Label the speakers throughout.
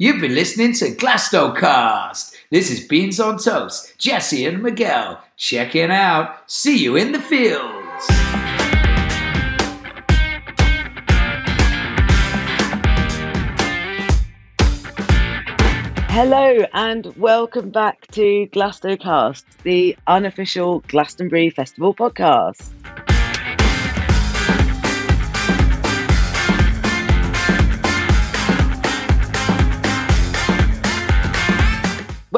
Speaker 1: You've been listening to Glastocast. This is Beans on Toast, Jesse and Miguel. Check Checking out. See you in the fields.
Speaker 2: Hello and welcome back to Glastocast, the unofficial Glastonbury Festival podcast.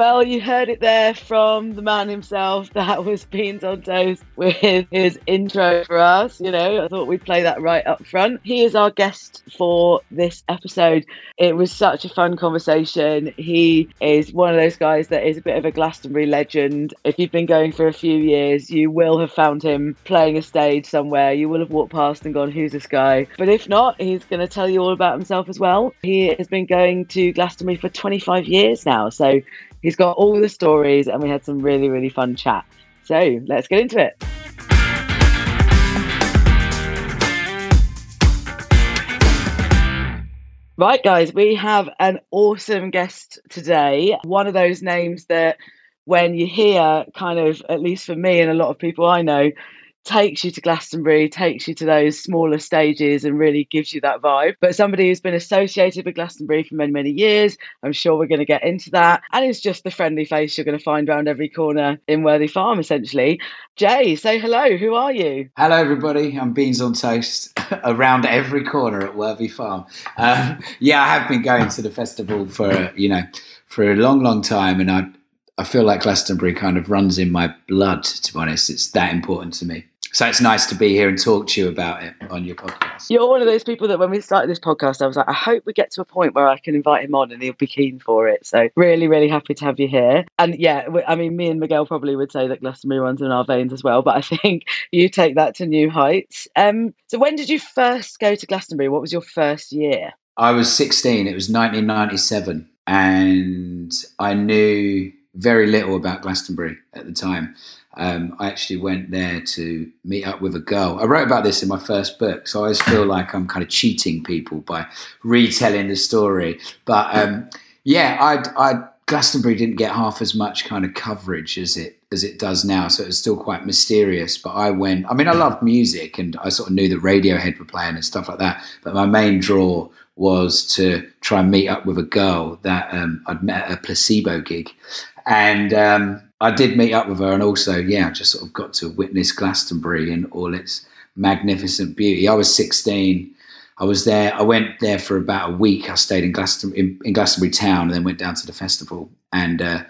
Speaker 2: Well, you heard it there from the man himself. That was Beans on Toast with his intro for us. You know, I thought we'd play that right up front. He is our guest for this episode. It was such a fun conversation. He is one of those guys that is a bit of a Glastonbury legend. If you've been going for a few years, you will have found him playing a stage somewhere. You will have walked past and gone, Who's this guy? But if not, he's going to tell you all about himself as well. He has been going to Glastonbury for 25 years now. So He's got all the stories, and we had some really, really fun chat. So let's get into it. Right, guys, we have an awesome guest today. One of those names that when you hear, kind of, at least for me and a lot of people I know, takes you to Glastonbury, takes you to those smaller stages and really gives you that vibe. But somebody who's been associated with Glastonbury for many, many years, I'm sure we're going to get into that. And it's just the friendly face you're going to find around every corner in Worthy Farm, essentially. Jay, say hello. Who are you?
Speaker 1: Hello, everybody. I'm Beans on Toast around every corner at Worthy Farm. Um, yeah, I have been going to the festival for, you know, for a long, long time. And I, I feel like Glastonbury kind of runs in my blood, to be honest. It's that important to me. So it's nice to be here and talk to you about it on your podcast.
Speaker 2: You're one of those people that when we started this podcast, I was like, I hope we get to a point where I can invite him on and he'll be keen for it. So really, really happy to have you here. And yeah, I mean, me and Miguel probably would say that Glastonbury runs in our veins as well, but I think you take that to new heights. Um, so when did you first go to Glastonbury? What was your first year?
Speaker 1: I was 16. It was 1997. And I knew very little about Glastonbury at the time um, I actually went there to meet up with a girl. I wrote about this in my first book, so I always feel like I'm kind of cheating people by retelling the story. But um, yeah, I, I Glastonbury didn't get half as much kind of coverage as it as it does now, so it was still quite mysterious. But I went. I mean, I loved music, and I sort of knew that Radiohead were playing and stuff like that. But my main draw was to try and meet up with a girl that um, I'd met at a placebo gig, and um, I did meet up with her, and also, yeah, I just sort of got to witness Glastonbury in all its magnificent beauty. I was 16. I was there. I went there for about a week. I stayed in Glastonbury, in, in Glastonbury town, and then went down to the festival. And uh,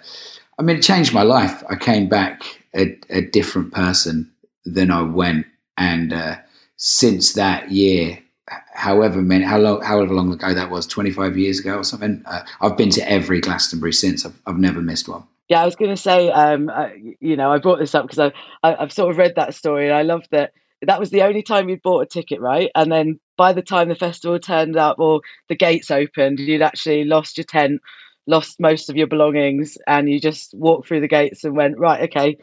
Speaker 1: I mean, it changed my life. I came back a, a different person than I went, and uh, since that year, however many, how long, however long ago that was, 25 years ago or something, uh, I've been to every Glastonbury since. I've, I've never missed one.
Speaker 2: Yeah, I was going to say, um, uh, you know, I brought this up because I, I, have sort of read that story and I love that that was the only time you'd bought a ticket, right? And then by the time the festival turned up or the gates opened, you'd actually lost your tent, lost most of your belongings, and you just walked through the gates and went, right, okay,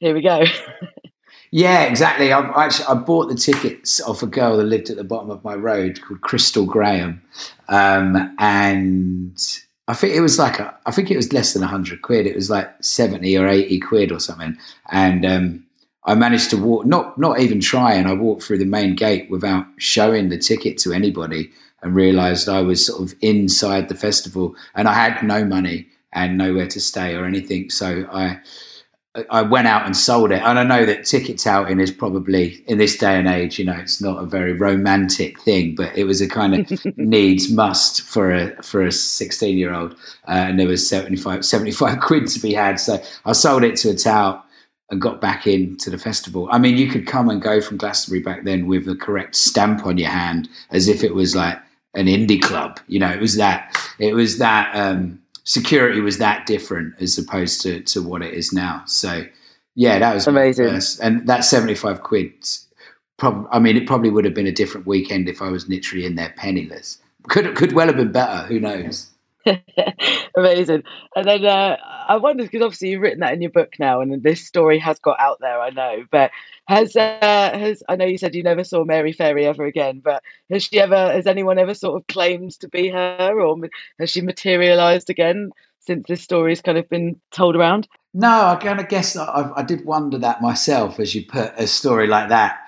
Speaker 2: here we go.
Speaker 1: yeah, exactly. I actually I bought the tickets off a girl that lived at the bottom of my road called Crystal Graham, um, and I think it was like a, I think it was less than hundred quid. It was like seventy or eighty quid or something, and um, I managed to walk, not not even try, and I walked through the main gate without showing the ticket to anybody, and realised I was sort of inside the festival, and I had no money and nowhere to stay or anything. So I I went out and sold it. And I know that ticket touting is probably in this day and age, you know, it's not a very romantic thing, but it was a kind of needs must for a for a 16 year old. Uh, and there was 75, 75 quid to be had. So I sold it to a tout and got back into the festival. I mean, you could come and go from Glastonbury back then with the correct stamp on your hand as if it was like an indie club. You know, it was that, it was that, um, security was that different as opposed to, to what it is now. So yeah, that was
Speaker 2: amazing.
Speaker 1: And that 75 quid, prob- I mean, it probably would have been a different weekend if I was literally in there penniless. Could, could well have been better. Who knows?
Speaker 2: Amazing. And then uh, I wondered because obviously you've written that in your book now, and this story has got out there. I know, but has uh, has I know you said you never saw Mary Fairy ever again, but has she ever? Has anyone ever sort of claimed to be her, or has she materialised again since this story's kind of been told around?
Speaker 1: No, I kind of guess I, I did wonder that myself as you put a story like that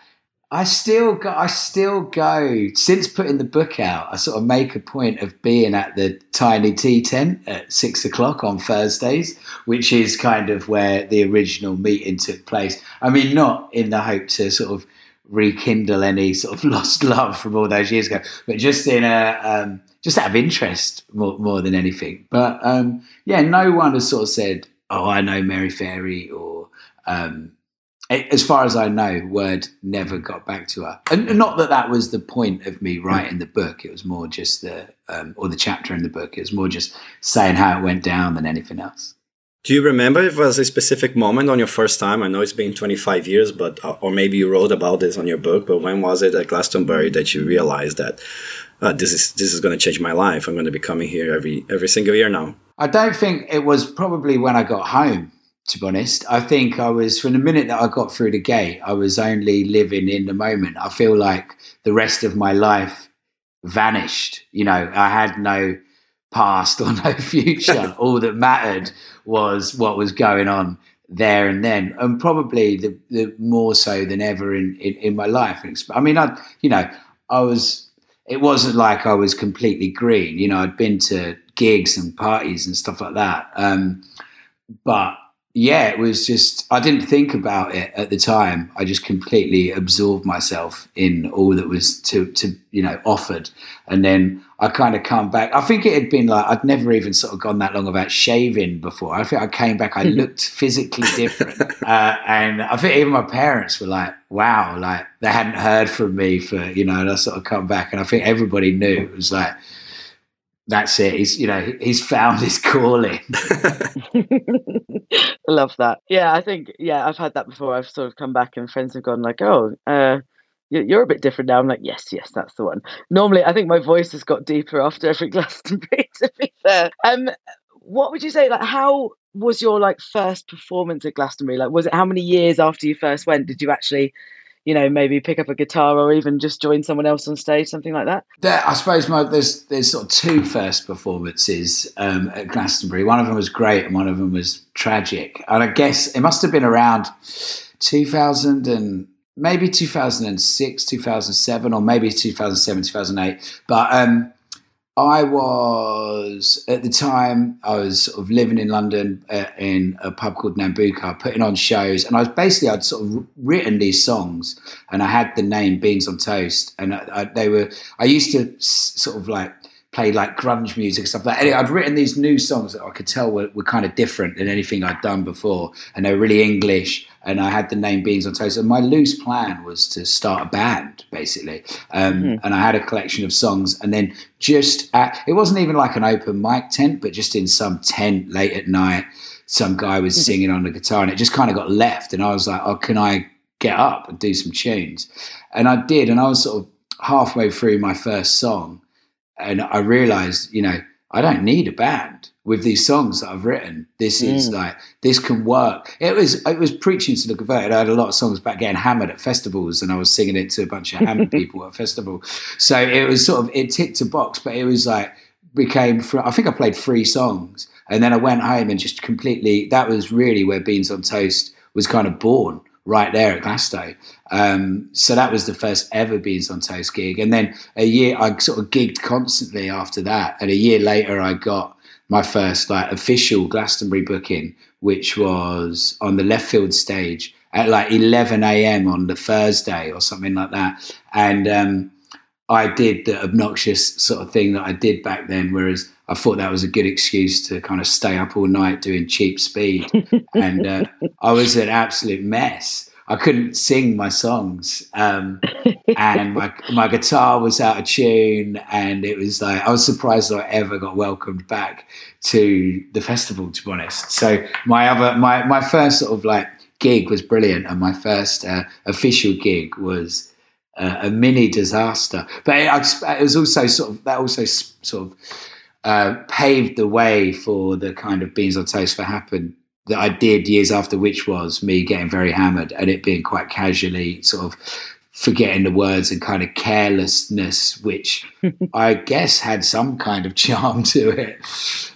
Speaker 1: I still go, I still go since putting the book out. I sort of make a point of being at the tiny tea tent at six o'clock on Thursdays, which is kind of where the original meeting took place. I mean, not in the hope to sort of rekindle any sort of lost love from all those years ago, but just in a um, just out of interest more, more than anything. But um, yeah, no one has sort of said, "Oh, I know Mary Fairy," or um, as far as I know, word never got back to her. And not that that was the point of me writing the book. It was more just the, um, or the chapter in the book. It was more just saying how it went down than anything else.
Speaker 3: Do you remember if it was a specific moment on your first time? I know it's been 25 years, but uh, or maybe you wrote about this on your book. But when was it at Glastonbury that you realized that uh, this is this is going to change my life? I'm going to be coming here every every single year now.
Speaker 1: I don't think it was probably when I got home to be honest. I think I was, from the minute that I got through the gate, I was only living in the moment. I feel like the rest of my life vanished. You know, I had no past or no future. All that mattered was what was going on there and then, and probably the, the more so than ever in, in, in my life. I mean, I, you know, I was, it wasn't like I was completely green. You know, I'd been to gigs and parties and stuff like that. Um, but yeah, it was just, I didn't think about it at the time. I just completely absorbed myself in all that was to, to you know, offered. And then I kind of come back. I think it had been like, I'd never even sort of gone that long about shaving before. I think I came back, I looked physically different. Uh, and I think even my parents were like, wow, like they hadn't heard from me for, you know, and I sort of come back. And I think everybody knew it was like, that's it. He's you know he's found his calling.
Speaker 2: Love that. Yeah, I think yeah I've had that before. I've sort of come back and friends have gone like, oh, uh, you're a bit different now. I'm like, yes, yes, that's the one. Normally, I think my voice has got deeper after every Glastonbury. To be fair, um, what would you say? Like, how was your like first performance at Glastonbury? Like, was it how many years after you first went did you actually you know, maybe pick up a guitar or even just join someone else on stage, something like that?
Speaker 1: There, I suppose my, there's there's sort of two first performances um, at Glastonbury. One of them was great, and one of them was tragic. And I guess it must have been around 2000 and maybe 2006, 2007, or maybe 2007, 2008. But um, I was at the time I was sort of living in London uh, in a pub called Nambucca, putting on shows, and I was basically I'd sort of written these songs, and I had the name Beans on Toast, and I, I, they were I used to sort of like play like grunge music stuff like that. Anyway, I'd written these new songs that I could tell were, were kind of different than anything I'd done before, and they were really English. And I had the name Beans on Toast. And my loose plan was to start a band, basically. Um, mm-hmm. And I had a collection of songs. And then just at, it wasn't even like an open mic tent, but just in some tent late at night, some guy was mm-hmm. singing on the guitar, and it just kind of got left. And I was like, "Oh, can I get up and do some tunes?" And I did. And I was sort of halfway through my first song and I realized, you know, I don't need a band with these songs that I've written. This is mm. like this can work. It was it was preaching to the converted. I had a lot of songs about getting hammered at festivals, and I was singing it to a bunch of hammered people at a festival. So it was sort of it ticked a box, but it was like became. I think I played three songs, and then I went home and just completely. That was really where Beans on Toast was kind of born right there at Glasto. Um, so that was the first ever Beans on Toast gig. And then a year, I sort of gigged constantly after that. And a year later, I got my first like official Glastonbury booking, which was on the left field stage at like 11 a.m. on the Thursday or something like that. And um, I did the obnoxious sort of thing that I did back then, whereas I thought that was a good excuse to kind of stay up all night doing cheap speed. and uh, I was an absolute mess. I couldn't sing my songs, um, and my my guitar was out of tune, and it was like I was surprised that I ever got welcomed back to the festival. To be honest, so my other my my first sort of like gig was brilliant, and my first uh, official gig was uh, a mini disaster. But it, it, was also sort of that also sort of uh, paved the way for the kind of beans on toast for happen that I did years after, which was me getting very hammered and it being quite casually sort of forgetting the words and kind of carelessness, which I guess had some kind of charm to it.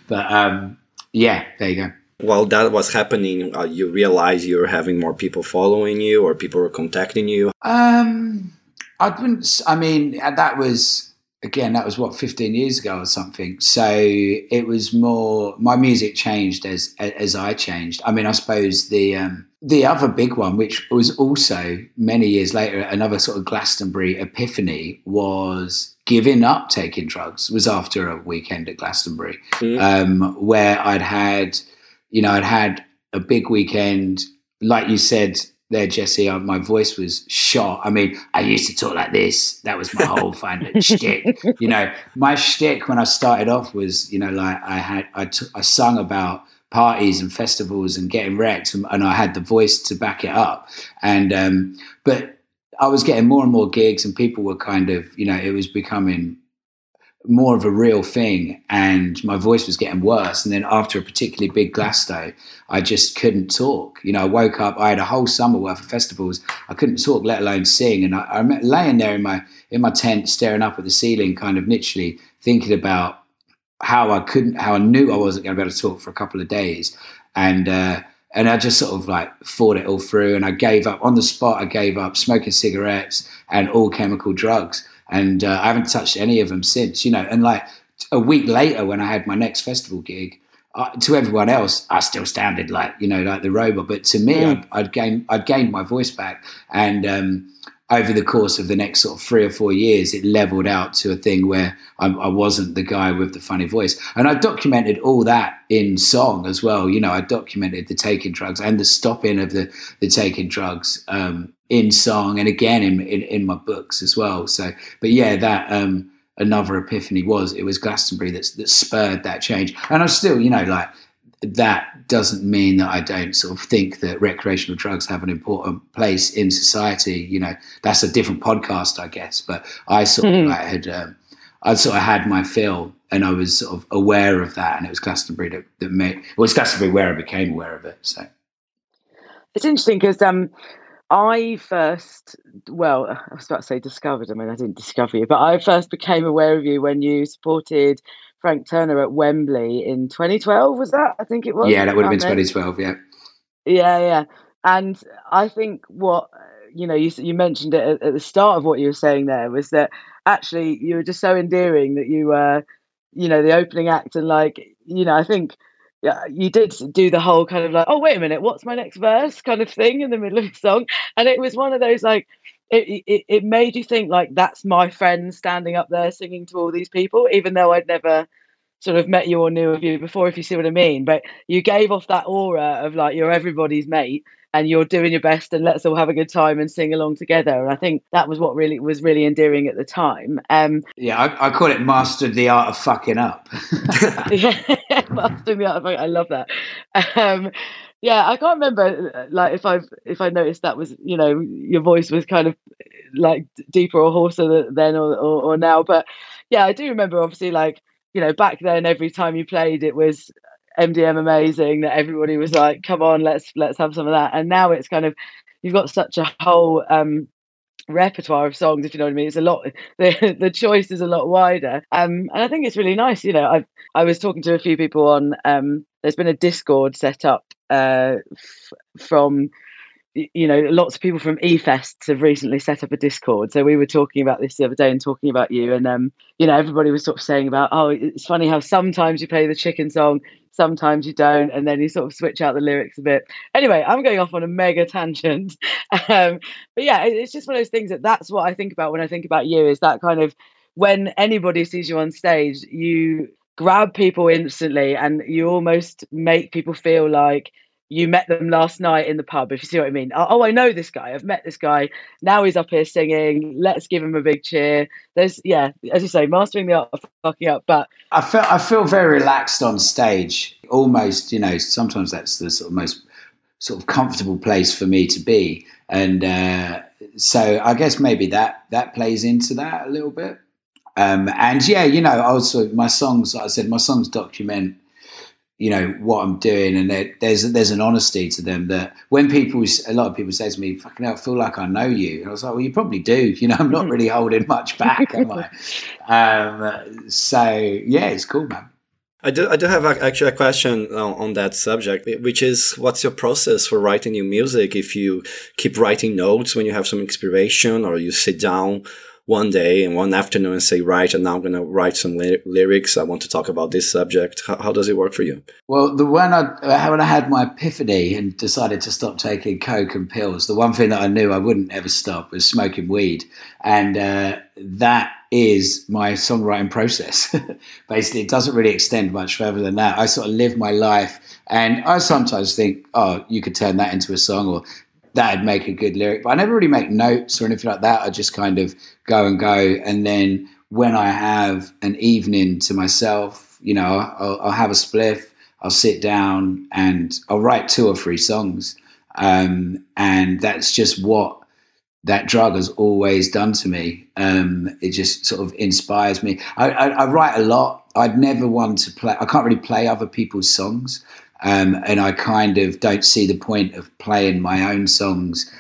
Speaker 1: But um, yeah, there you go.
Speaker 3: While that was happening, uh, you realized you were having more people following you, or people were contacting you.
Speaker 1: Um, I wouldn't. I mean, that was again, that was what 15 years ago or something. So it was more my music changed as as I changed. I mean, I suppose the um, the other big one, which was also many years later, another sort of Glastonbury epiphany, was giving up taking drugs. Was after a weekend at Glastonbury, mm. um, where I'd had, you know, I'd had a big weekend, like you said there, Jesse, uh, my voice was shot. I mean, I used to talk like this. That was my whole kind of shtick. You know, my shtick when I started off was, you know, like I had, I, t- I sung about parties and festivals and getting wrecked, and, and I had the voice to back it up. And um, but I was getting more and more gigs, and people were kind of, you know, it was becoming more of a real thing and my voice was getting worse. And then after a particularly big Glasto I just couldn't talk. You know I woke up I had a whole summer worth of festivals. I couldn't talk let alone sing. And I, I remember laying there in my in my tent staring up at the ceiling kind of literally thinking about how I couldn't how I knew I wasn't going to be able to talk for a couple of days. And uh, and I just sort of like fought it all through. And I gave up on the spot I gave up smoking cigarettes and all chemical drugs and uh, I haven't touched any of them since. You know, and like a week later when I had my next festival gig, uh, to everyone else, I still sounded like you know like the robot, but to me, mm. I'd, I'd, gained I'd gained my voice back, and um, over the course of the next sort of three or four years, it leveled out to a thing where I, I, wasn't the guy with the funny voice, and I documented all that in song as well. You know, I documented the taking drugs and the stopping of the the taking drugs. Um, in song and again in, in, in my books as well. So, but yeah, that um, another epiphany was it was Glastonbury that that spurred that change. And I'm still, you know, like that doesn't mean that I don't sort of think that recreational drugs have an important place in society. You know, that's a different podcast, I guess. But I sort mm-hmm. of like had, um, I sort of had my fill, and I was sort of aware of that, and it was Glastonbury that, that made. Well, it was Glastonbury where I became aware of it. So
Speaker 2: it's interesting because um, I first, well, I was about to say discovered. I mean, I didn't discover you, but I first became aware of you when you supported Frank Turner at Wembley in 2012. Was that? I think it was.
Speaker 1: Yeah, that would have been 2012. Yeah.
Speaker 2: Yeah, yeah. And I think what you know, you you mentioned it at, at the start of what you were saying there was that actually you were just so endearing that you were, you know, the opening act and like, you know, I think yeah, you did do the whole kind of like, oh wait a minute, what's my next verse? kind of thing in the middle of the song, and it was one of those like, it, it it made you think like that's my friend standing up there singing to all these people, even though I'd never sort of met you or knew of you before, if you see what I mean. But you gave off that aura of like you're everybody's mate, and you're doing your best and let's all have a good time and sing along together. And I think that was what really was really endearing at the time. Um,
Speaker 1: yeah, I, I call it mastered the art of fucking up.
Speaker 2: yeah, mastered the art of fucking. I love that. Um, yeah, I can't remember like if I've if I noticed that was you know your voice was kind of like deeper or hoarser then or, or, or now, but yeah, I do remember obviously like you know back then every time you played it was MDM amazing that everybody was like, come on, let's let's have some of that. And now it's kind of you've got such a whole um, repertoire of songs, if you know what I mean. It's a lot the the choice is a lot wider. Um, and I think it's really nice. You know, I I was talking to a few people on um, there's been a Discord set up uh, f- from you know, lots of people from eFests have recently set up a Discord. So we were talking about this the other day and talking about you, and um, you know, everybody was sort of saying about, oh, it's funny how sometimes you play the chicken song, sometimes you don't, and then you sort of switch out the lyrics a bit. Anyway, I'm going off on a mega tangent, um, but yeah, it's just one of those things that that's what I think about when I think about you. Is that kind of when anybody sees you on stage, you grab people instantly, and you almost make people feel like you met them last night in the pub, if you see what I mean. Oh, oh, I know this guy. I've met this guy. Now he's up here singing. Let's give him a big cheer. There's, yeah, as you say, mastering the art of fucking up. But
Speaker 1: I feel, I feel very relaxed on stage. Almost, you know, sometimes that's the sort of most sort of comfortable place for me to be. And uh, so I guess maybe that that plays into that a little bit. Um, and yeah, you know, also my songs, like I said, my songs document, you know, what I'm doing, and there's there's an honesty to them that when people, a lot of people say to me, "Fucking hell, I feel like I know you," and I was like, "Well, you probably do." You know, I'm not really holding much back, am I? Um, so yeah, it's cool, man.
Speaker 3: I do, I do have actually a question on, on, that subject, which is what's your process for writing new music? If you keep writing notes when you have some inspiration, or you sit down one day and one afternoon and say, right, and now I'm going to write some ly- lyrics. I want to talk about this subject. How, how, does it work for you?
Speaker 1: Well, the when I when I had my epiphany and decided to stop taking coke and pills, the one thing that I knew I wouldn't ever stop was smoking weed, and uh, that is my songwriting process. Basically, it doesn't really extend much further than that. I sort of live my life, and I sometimes think, oh, you could turn that into a song, or that'd make a good lyric. But I never really make notes or anything like that. I just kind of go and go. And then when I have an evening to myself, you know, I'll, I'll have a spliff, I'll sit down and I'll write two or three songs. Um, and that's just what that drug has always done to me. Um, it just sort of inspires me. I, I, I, write a lot. I'd never want to play. I can't really play other people's songs. Um, and I kind of don't see the point of playing my own songs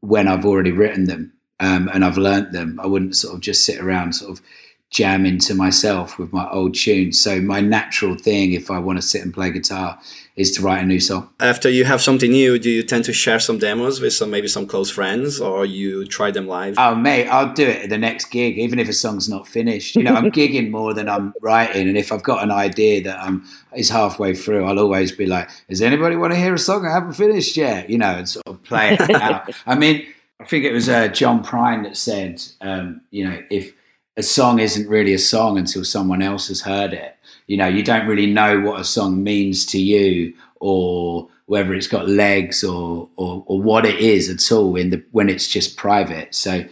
Speaker 1: when I've already written them um, and I've learnt them. I wouldn't sort of just sit around sort of jamming to myself with my old tunes. So my natural thing, if I want to sit and play guitar, is to write a new song.
Speaker 3: After you have something new, do you tend to share some demos with some maybe some close friends, or you try them live?
Speaker 1: Oh mate, I'll do it at the next gig, even if a song's not finished. You know, I'm gigging more than I'm writing, and if I've got an idea that I'm is halfway through, I'll always be like, "Does anybody want to hear a song I haven't finished yet?" You know, and sort of play it out. I mean, I think it was uh, John Prine that said, um, you know, if a song isn't really a song until someone else has heard it you know you don't really know what a song means to you or whether it's got legs or, or, or what it is at all in the when it's just private. So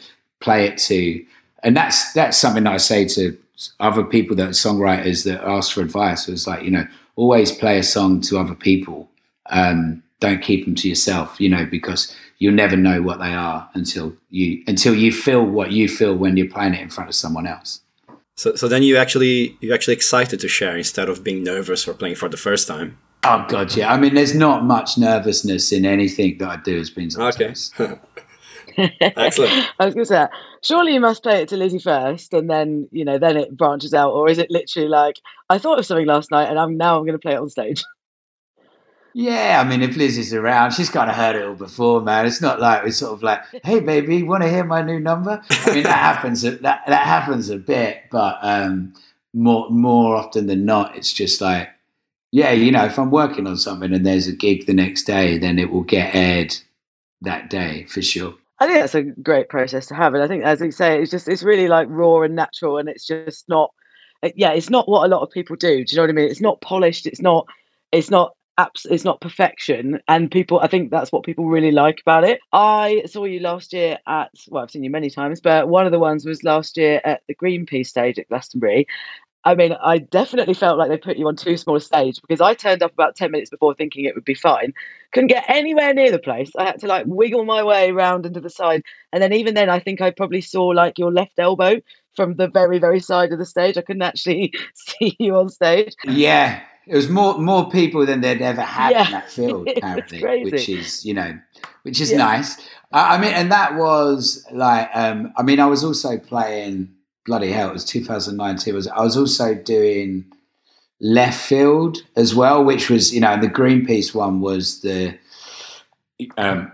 Speaker 1: play it to and that's that's something i say to other people that songwriters that ask for advice. It's like you know always play a song to other people. Um, don't keep them to yourself you know because you'll never know what they are until you until you feel what you feel when you're playing it in front of someone else
Speaker 3: so, so then you actually you're actually excited to share instead of being nervous for playing for the first time.
Speaker 1: Oh god, yeah. I mean, there's not much nervousness in anything that I do as being
Speaker 3: okay. Excellent.
Speaker 2: I was going to say, surely you must play it to Lizzie first, and then you know, then it branches out, or is it literally like I thought of something last night, and I'm now I'm going to play it on stage?
Speaker 1: Yeah, I mean, if Liz is around, she's kind of heard it all before, man. It's not like it's sort of like, "Hey, baby, want to hear my new number?" I mean, that happens. That that happens a bit, but um, more more often than not, it's just like, yeah, you know, if I'm working on something and there's a gig the next day, then it will get aired that day for sure.
Speaker 2: I think that's a great process to have, and I think, as you say, it's just it's really like raw and natural, and it's just not, yeah, it's not what a lot of people do. Do you know what I mean? It's not polished. It's not. It's not it's not perfection and people i think that's what people really like about it i saw you last year at well i've seen you many times but one of the ones was last year at the greenpeace stage at glastonbury I mean, I definitely felt like they put you on too small a stage because I turned up about 10 minutes before thinking it would be fine. Couldn't get anywhere near the place. I had to like wiggle my way around into the side. And then, even then, I think I probably saw like your left elbow from the very, very side of the stage. I couldn't actually see you on stage.
Speaker 1: Yeah. It was more more people than they'd ever had yeah. in that field, apparently, which is you know, which is yeah. nice. I, I, mean, and that was like, um, I mean, I was also playing bloody hell. It was 2019. Was I was also doing left field as well, which was you know, the Greenpeace one was the um,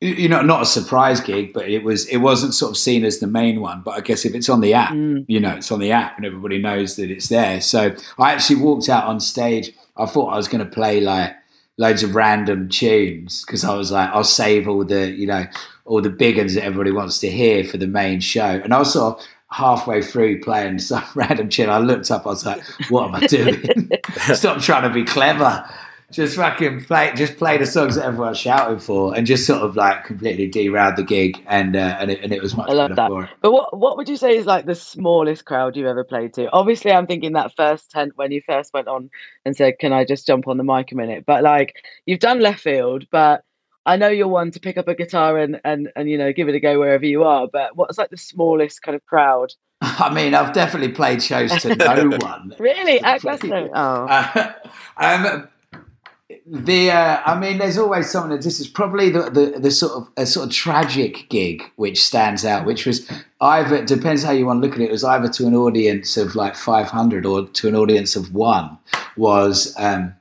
Speaker 1: you know, not a surprise gig, but it was it wasn't sort of seen as the main one. But I guess if it's on the app, mm. you know, it's on the app and everybody knows that it's there. So I actually walked out on stage. I thought I was going to play like loads of random tunes because I was like, I'll save all the you know all the big ones that everybody wants to hear for the main show. And I was sort of halfway through playing some random tune. I looked up. I was like, what am I doing? Stop trying to be clever just fucking play, just play the songs that everyone's shouting for, and just sort of like completely derailed the gig, and uh, and it and it was much. I love that.
Speaker 2: But what what would you say is like the smallest crowd you've ever played to? Obviously, I'm thinking that first tent when you first went on and said, "Can I just jump on the mic a minute?" But like you've done left field, but I know you're one to pick up a guitar and, and, and, you know, give it a go wherever you are, but what's like the smallest kind of crowd?
Speaker 1: I mean, I've definitely played shows to no one.
Speaker 2: really? At Glasto? Oh. Uh, um,
Speaker 1: the uh, I mean, there's always something that this is probably the, the, the sort of a sort of tragic gig which stands out, which was either depends how you want to look at it. It was either to an audience of like 500 or to an audience of one. Was um,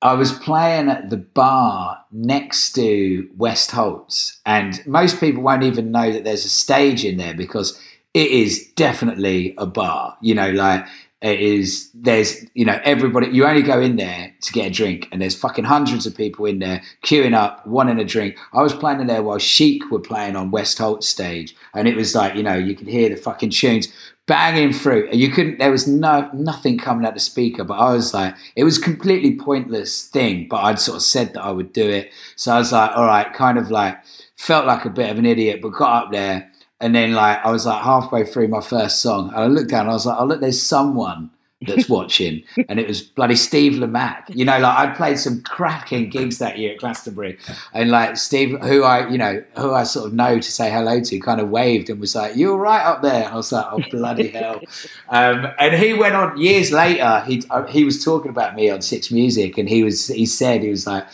Speaker 1: I was playing at the bar next to West Holts, and most people won't even know that there's a stage in there because it is definitely a bar. You know, like it is there's you know everybody you only go in there to get a drink and there's fucking hundreds of people in there queuing up wanting a drink. I was playing in there while chic were playing on west holt stage and it was like you know you could hear the fucking tunes banging through and you couldn't there was no nothing coming out the speaker but i was like it was completely pointless thing but i'd sort of said that i would do it. So i was like all right kind of like felt like a bit of an idiot but got up there and then like I was like halfway through my first song, and I looked down, and I was like, "Oh look, there's someone that's watching," and it was bloody Steve Lamacq. You know, like I'd played some cracking gigs that year at Glastonbury, and like Steve, who I you know who I sort of know to say hello to, kind of waved and was like, "You're right up there." And I was like, "Oh bloody hell!" Um, and he went on years later. He uh, he was talking about me on Six Music, and he was he said he was like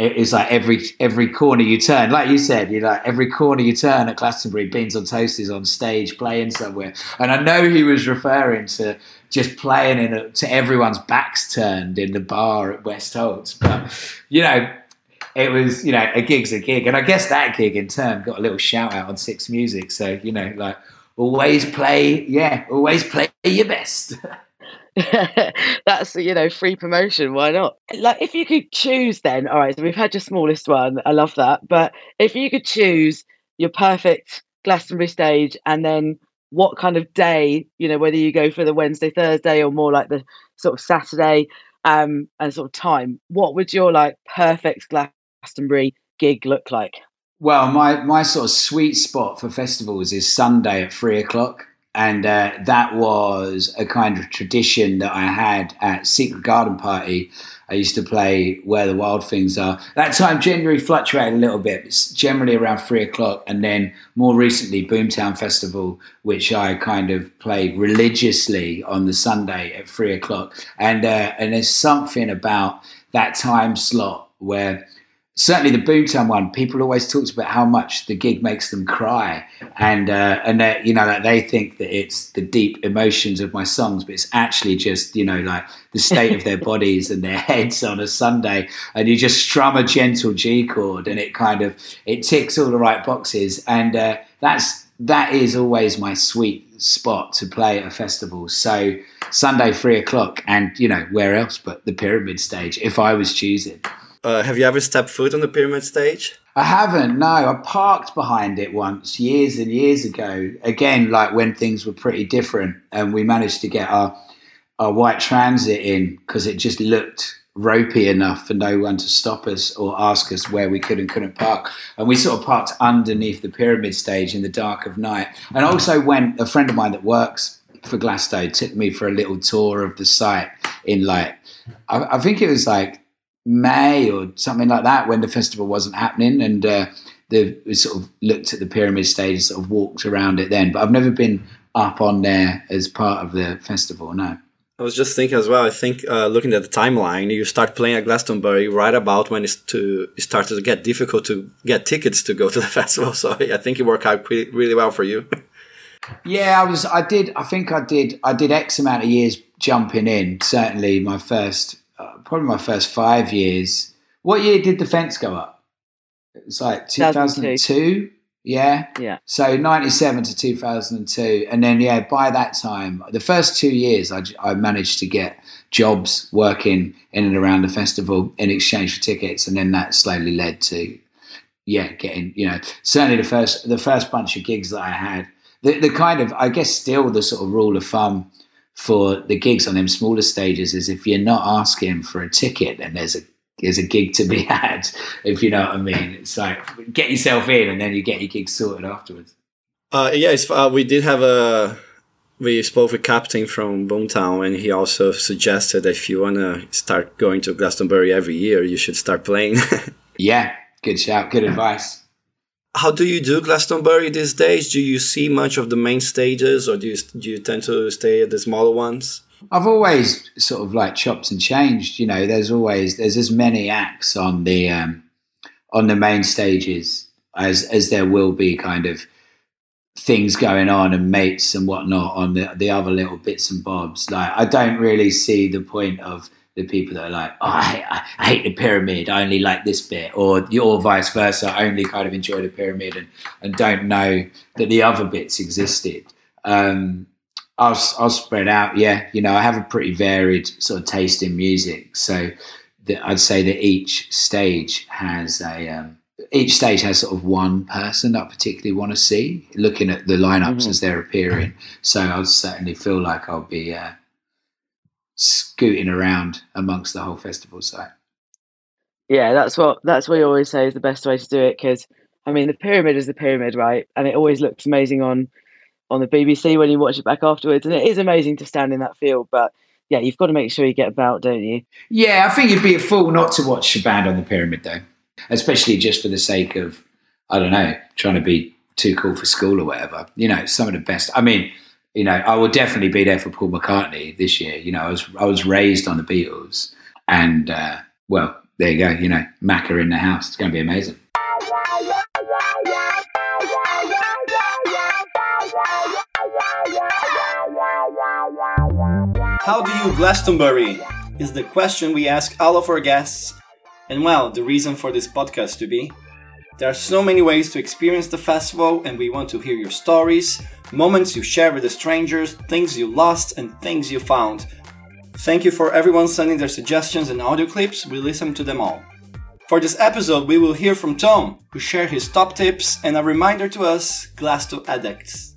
Speaker 1: it's like every every corner you turn, like you said, you know, every corner you turn at Glastonbury, Beans on Toast is on stage playing somewhere. And I know he was referring to just playing in a, to everyone's backs turned in the bar at West Holts. But you know, it was you know a gig's a gig, and I guess that gig in turn got a little shout out on Six Music. So you know, like always play, yeah, always play your best.
Speaker 2: that's you know free promotion why not? Like if you could choose then all right so we've had your smallest one i love that but if you could choose your perfect glastonbury stage and then what kind of day you know whether you go for the wednesday thursday or more like the sort of saturday um and sort of time what would your like perfect glastonbury gig look like?
Speaker 1: Well my my sort of sweet spot for festivals is sunday at three o'clock and uh, that was a kind of tradition that I had at Secret Garden Party. I used to play Where the Wild Things Are. That time generally fluctuated a little bit. It's generally around three o'clock, and then more recently Boomtown Festival, which I kind of played religiously on the Sunday at three o'clock. And uh, and there's something about that time slot where certainly the Boomtown one, people always talked about how much the gig makes them cry, and uh, and that you know like they think that it's the deep emotions of my songs, but it's actually just you know like the state of their bodies and their heads on a Sunday, and you just strum a gentle G chord, and it kind of it ticks all the right boxes, and uh, that's that is always my sweet spot to play at a festival. So Sunday three o'clock, and you know where else but the Pyramid stage if I was choosing.
Speaker 3: Uh, have you ever stepped foot on the pyramid stage?
Speaker 1: I haven't. No, I parked behind it once years and years ago. Again, like when things were pretty different, and we managed to get our our white transit in because it just looked ropey enough for no one to stop us or ask us where we could and couldn't park. And we sort of parked underneath the pyramid stage in the dark of night. And also, when a friend of mine that works for Glasto took me for a little tour of the site in like, I, I think it was like May or something like that when the festival wasn't happening, and uh, the we sort of looked at the pyramid stage and sort of walked around it then. But I've never been up on there as part of the festival. No.
Speaker 3: I was just thinking as well. I think uh, looking at the timeline, you start playing at Glastonbury right about when it's to it started to get difficult to get tickets to go to the festival. So I think it worked out pretty, really well for you.
Speaker 1: Yeah, I was. I did. I think I did. I did X amount of years jumping in. Certainly, my first uh, probably my first five years. What year did the fence go up? It was like 2002. Yeah.
Speaker 2: Yeah.
Speaker 1: So 97 to 2002. And then, yeah, by that time, the first two years, I, I managed to get jobs working in and around the festival in exchange for tickets. And then that slowly led to, yeah, getting, you know, certainly the first, the first bunch of gigs that I had, the, the kind of, I guess, still the sort of rule of thumb for the gigs on them smaller stages is if you're not asking for a ticket, then there's a there's a gig to be had. If you know what I mean, it's like get yourself in, and then you get your gig sorted afterwards.
Speaker 3: Uh, yes, uh, we did have a. We spoke with Captain from Boomtown, and he also suggested that if you want to start going to Glastonbury every year, you should start playing.
Speaker 1: yeah, good shout, good advice.
Speaker 3: How do you do Glastonbury these days? Do you see much of the main stages, or do you do you tend to stay at the smaller ones?
Speaker 1: I've always sort of like chopped and changed. You know, there's always there's as many acts on the um, on the main stages as as there will be kind of things going on and mates and whatnot on the the other little bits and bobs. Like I don't really see the point of the people that are like, oh, I, I, I hate the pyramid, I only like this bit, or or vice versa, I only kind of enjoy the pyramid and, and don't know that the other bits existed. Um, I'll, I'll spread out. Yeah, you know, I have a pretty varied sort of taste in music, so the, I'd say that each stage has a um, each stage has sort of one person that I particularly want to see. Looking at the lineups mm-hmm. as they're appearing, so I'll certainly feel like I'll be uh, scooting around amongst the whole festival site.
Speaker 2: Yeah, that's what that's what you always say is the best way to do it because I mean the pyramid is the pyramid, right? And it always looks amazing on on the BBC when you watch it back afterwards. And it is amazing to stand in that field, but yeah, you've got to make sure you get about, don't you?
Speaker 1: Yeah, I think you'd be a fool not to watch a band on the pyramid, though, especially just for the sake of, I don't know, trying to be too cool for school or whatever. You know, some of the best. I mean, you know, I will definitely be there for Paul McCartney this year. You know, I was I was raised on the Beatles, and uh, well, there you go. You know, Macca in the house. It's going to be amazing.
Speaker 3: How do you Glastonbury? Is the question we ask all of our guests, and well, the reason for this podcast to be. There are so many ways to experience the festival, and we want to hear your stories, moments you share with the strangers, things you lost, and things you found. Thank you for everyone sending their suggestions and audio clips, we listen to them all. For this episode, we will hear from Tom, who shared his top tips and a reminder to us, Glasto addicts.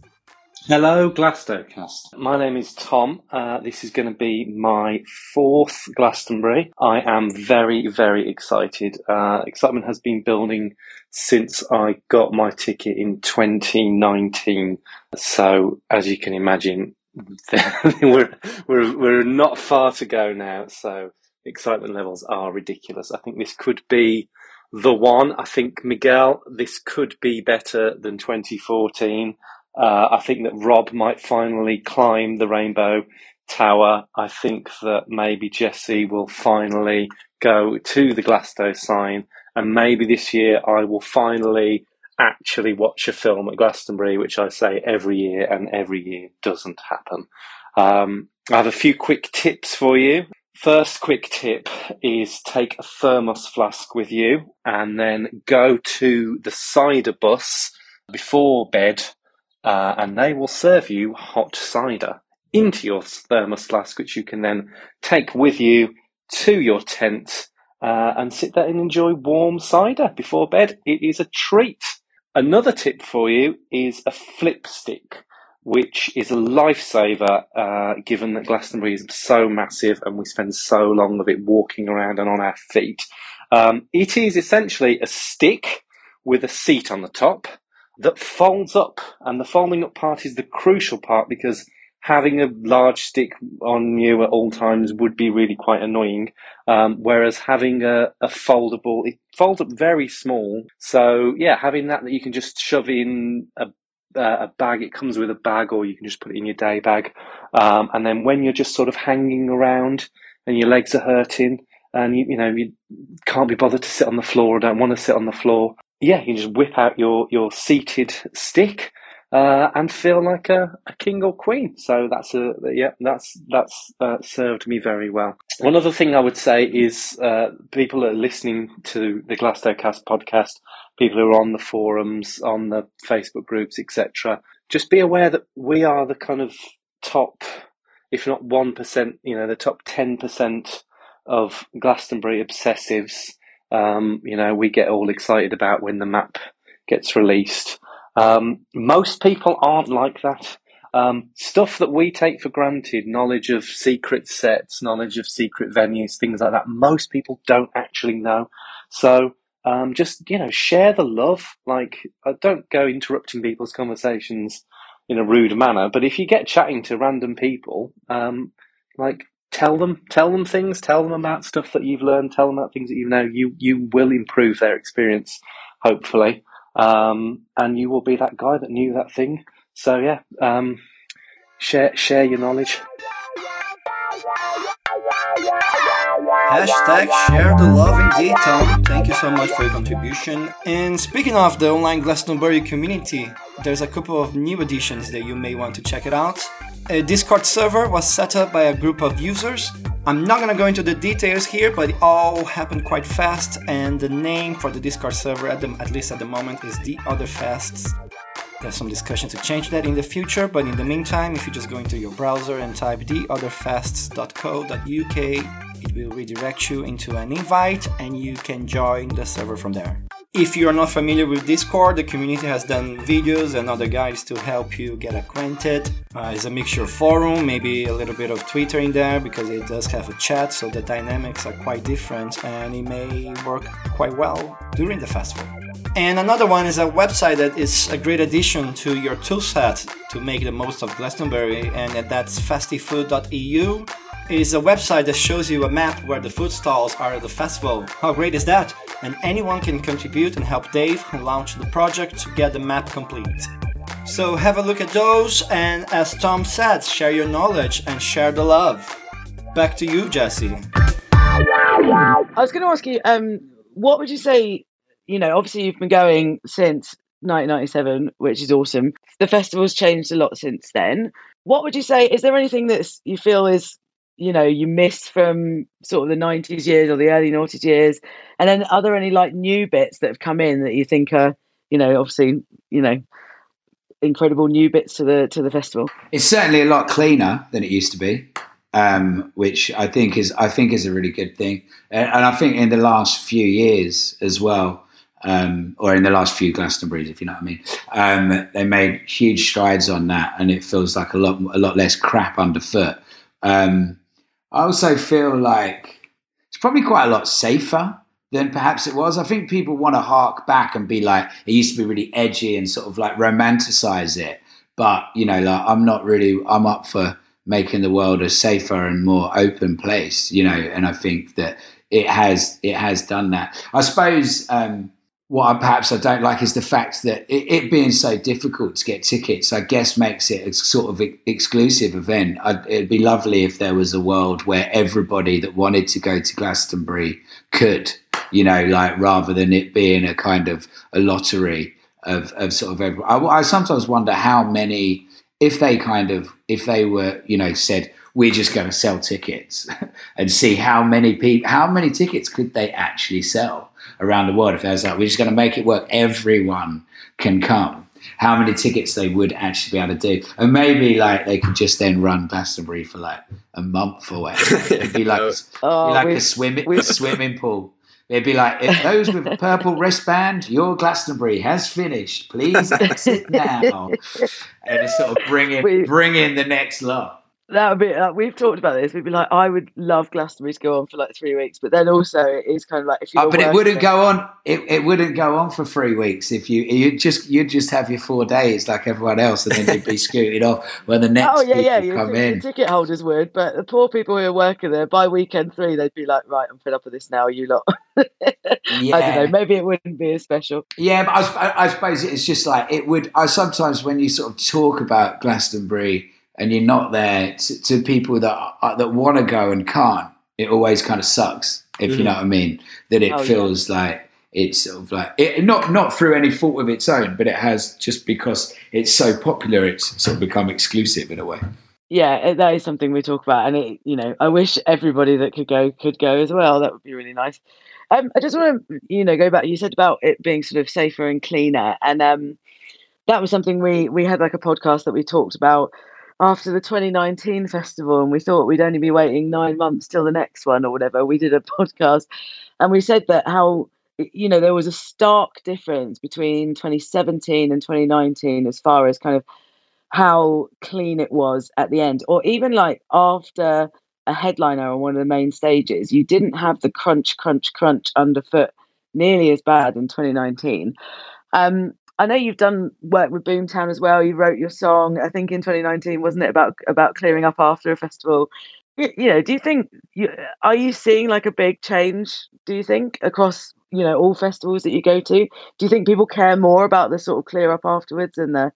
Speaker 4: Hello, Glastocast. My name is Tom. Uh, this is going to be my fourth Glastonbury. I am very, very excited. Uh, excitement has been building since I got my ticket in 2019. So, as you can imagine, we're, we're, we're not far to go now. So, excitement levels are ridiculous. I think this could be the one. I think, Miguel, this could be better than 2014. Uh, I think that Rob might finally climb the Rainbow Tower. I think that maybe Jesse will finally go to the Glasto sign, and maybe this year I will finally actually watch a film at Glastonbury, which I say every year, and every year doesn't happen. Um, I have a few quick tips for you. First quick tip is take a thermos flask with you and then go to the cider bus before bed uh, and they will serve you hot cider into your thermos flask, which you can then take with you to your tent uh, and sit there and enjoy warm cider before bed. It is a treat. Another tip for you is a flip stick, which is a lifesaver uh, given that Glastonbury is so massive and we spend so long of it walking around and on our feet. Um, it is essentially a stick with a seat on the top that folds up, and the folding up part is the crucial part because having a large stick on you at all times would be really quite annoying. Um, whereas having a, a, foldable, it folds up very small. So yeah, having that that you can just shove in a, a bag, it comes with a bag, or you can just put it in your day bag. Um, and then when you're just sort of hanging around and your legs are hurting, and you, you know you can't be bothered to sit on the floor or don't want to sit on the floor, yeah, you just whip out your, your seated stick uh, and feel like a, a, king or queen. So that's a yeah, that's that's uh, served me very well. One other thing I would say is uh, people are listening to the Glastocast podcast, people who are on the forums, on the Facebook groups, etc. Just be aware that we are the kind of top, if not one percent, you know, the top ten percent of Glastonbury obsessives um, you know, we get all excited about when the map gets released. Um, most people aren't like that. Um, stuff that we take for granted, knowledge of secret sets, knowledge of secret venues, things like that, most people don't actually know. So, um, just, you know, share the love. Like, uh, don't go interrupting people's conversations in a rude manner, but if you get chatting to random people, um, like, tell them tell them things tell them about stuff that you've learned tell them about things that you know you you will improve their experience hopefully um, and you will be that guy that knew that thing so yeah um, share share your knowledge
Speaker 5: Hashtag share the love indeed, Tom. Thank you so much for your contribution. And speaking of the online Glastonbury community, there's a couple of new additions that you may want to check it out. A Discord server was set up by a group of users. I'm not gonna go into the details here, but it all happened quite fast, and the name for the Discord server, at, the, at least at the moment, is The Other Fests. There's some discussion to change that in the future, but in the meantime, if you just go into your browser and type theotherfests.co.uk, it will redirect you into an invite and you can join the server from there. If you are not familiar with Discord, the community has done videos and other guides to help you get acquainted. Uh, it's a mixture of forum, maybe a little bit of Twitter in there because it does have a chat, so the dynamics are quite different and it may work quite well during the festival. And another one is a website that is a great addition to your toolset to make the most of Glastonbury, and that's festifood.eu. Is a website that shows you a map where the food stalls are at the festival. How great is that? And anyone can contribute and help Dave launch the project to get the map complete. So have a look at those, and as Tom said, share your knowledge and share the love. Back to you, Jesse.
Speaker 2: I was going to ask you, um, what would you say? You know, obviously you've been going since 1997, which is awesome. The festival's changed a lot since then. What would you say? Is there anything that you feel is you know you miss from sort of the 90s years or the early noughties years and then are there any like new bits that have come in that you think are you know obviously you know incredible new bits to the to the festival
Speaker 1: It's certainly a lot cleaner than it used to be, um, which I think is I think is a really good thing. And, and I think in the last few years as well, um, or in the last few Glastonburys, if you know what I mean, um, they made huge strides on that, and it feels like a lot a lot less crap underfoot. Um, I also feel like it's probably quite a lot safer than perhaps it was. I think people want to hark back and be like, it used to be really edgy and sort of like romanticize it. But, you know, like I'm not really, I'm up for making the world a safer and more open place, you know, and I think that it has, it has done that. I suppose, um, what I, perhaps I don't like is the fact that it, it, being so difficult to get tickets, I guess, makes it a sort of exclusive event. I'd, it'd be lovely if there was a world where everybody that wanted to go to Glastonbury could, you know, like rather than it being a kind of a lottery of, of sort of every, I, I sometimes wonder how many, if they kind of, if they were, you know, said, we're just going to sell tickets and see how many people, how many tickets could they actually sell? Around the world. If there's like, we're just going to make it work, everyone can come. How many tickets they would actually be able to do, and maybe like they could just then run Glastonbury for like a month or whatever. It'd be like,
Speaker 2: Oh,
Speaker 1: be like a swimming a swimming pool. It'd be like, if those with a purple wristband, your Glastonbury has finished. Please exit now. And it's sort of bring in, bring in the next lot.
Speaker 2: That would be like, we've talked about this we'd be like i would love glastonbury to go on for like three weeks but then also it is kind of like if you
Speaker 1: Uh, but it wouldn't go on. It, it wouldn't go on for three weeks if you you just you'd just have your four days like everyone else, and then you'd be scooted off when the next
Speaker 2: Oh yeah, yeah. Your,
Speaker 1: come
Speaker 2: your
Speaker 1: in.
Speaker 2: ticket holders would, but the poor people who are working there by weekend three, they'd be like, "Right, I'm fed up with this now." You lot. I don't know. Maybe it wouldn't be as special.
Speaker 1: yeah. But I, I suppose it's just like it would. I sometimes when you sort of talk about Glastonbury and you're not there to, to people that are, that want to go and can't, it always kind of sucks. If you
Speaker 5: Mhm.
Speaker 1: know what I mean, that it
Speaker 2: Oh, yeah.
Speaker 1: feels like it's sort of like it, not not through any fault of its own, but it has just because it's so popular, it's sort of become exclusive in a way.
Speaker 2: Yeah, that is something we talk about, and it, you know, I wish everybody that could go could go as well. That would be really nice. Um, I just want to, you know, go back. You said about it being sort of safer and cleaner, and um, that was something we we had like a podcast that we talked about after the 2019 festival, and we thought we'd only be waiting nine months till the next one or whatever. We did a podcast, and we said that how you know there was a stark difference between 2017 and 2019 as far as kind of how clean it was at the end, or even like after a headliner on one of the main stages, you didn't have the crunch, crunch, crunch underfoot nearly as bad in 2019. Um, I know you've done work with Boomtown as well. You wrote your song, I think in 2019, wasn't it about about clearing up after a festival? you know, do you think you are you seeing like a big change? Do you think across you know all festivals that you go to? Do you think people care more about the sort of clear up afterwards and the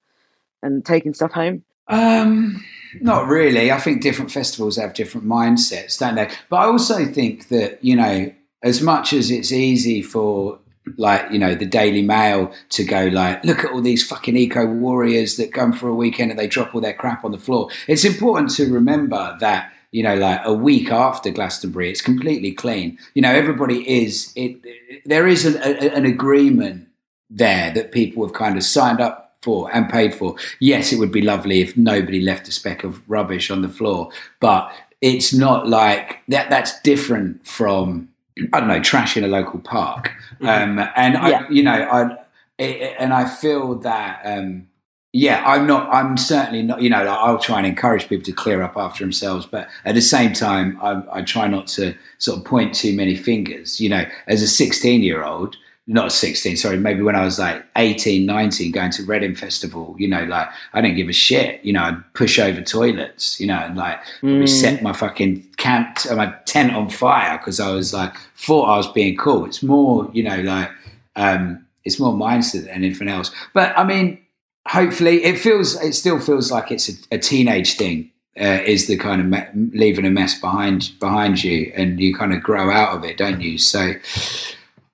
Speaker 2: and taking stuff home?
Speaker 1: Um, not really. I think different festivals have different mindsets, don't they? But I also think that you know, as much as it's easy for like you know the Daily Mail to go like, look at all these fucking eco warriors that come for a weekend and they drop all their crap on the floor. It's important to remember that you know, like a week after Glastonbury, it's completely clean. You know, everybody is it. There is an, a, an agreement there that people have kind of signed up for and paid for. Yes, it would be lovely if nobody left a speck of rubbish on the floor, but it's not like that. That's different from I don't know, trash in a local park. Mm-hmm. Um, and yeah. I, you know, I and I feel that. Um, yeah, I'm not. I'm certainly not. You know, I'll try and encourage people to clear up after themselves, but at the same time, I, I try not to sort of point too many fingers. You know, as a 16 year old, not 16, sorry, maybe when I was like 18, 19, going to Reading Festival, you know, like I didn't give a shit. You know, I'd push over toilets, you know, and like mm. set my fucking camp, my tent on fire because I was like, thought I was being cool. It's more, you know, like, um, it's more mindset than anything else. But I mean, hopefully it feels it still feels like it's a, a teenage thing uh, is the kind of me- leaving a mess behind behind you and you kind of grow out of it don't you so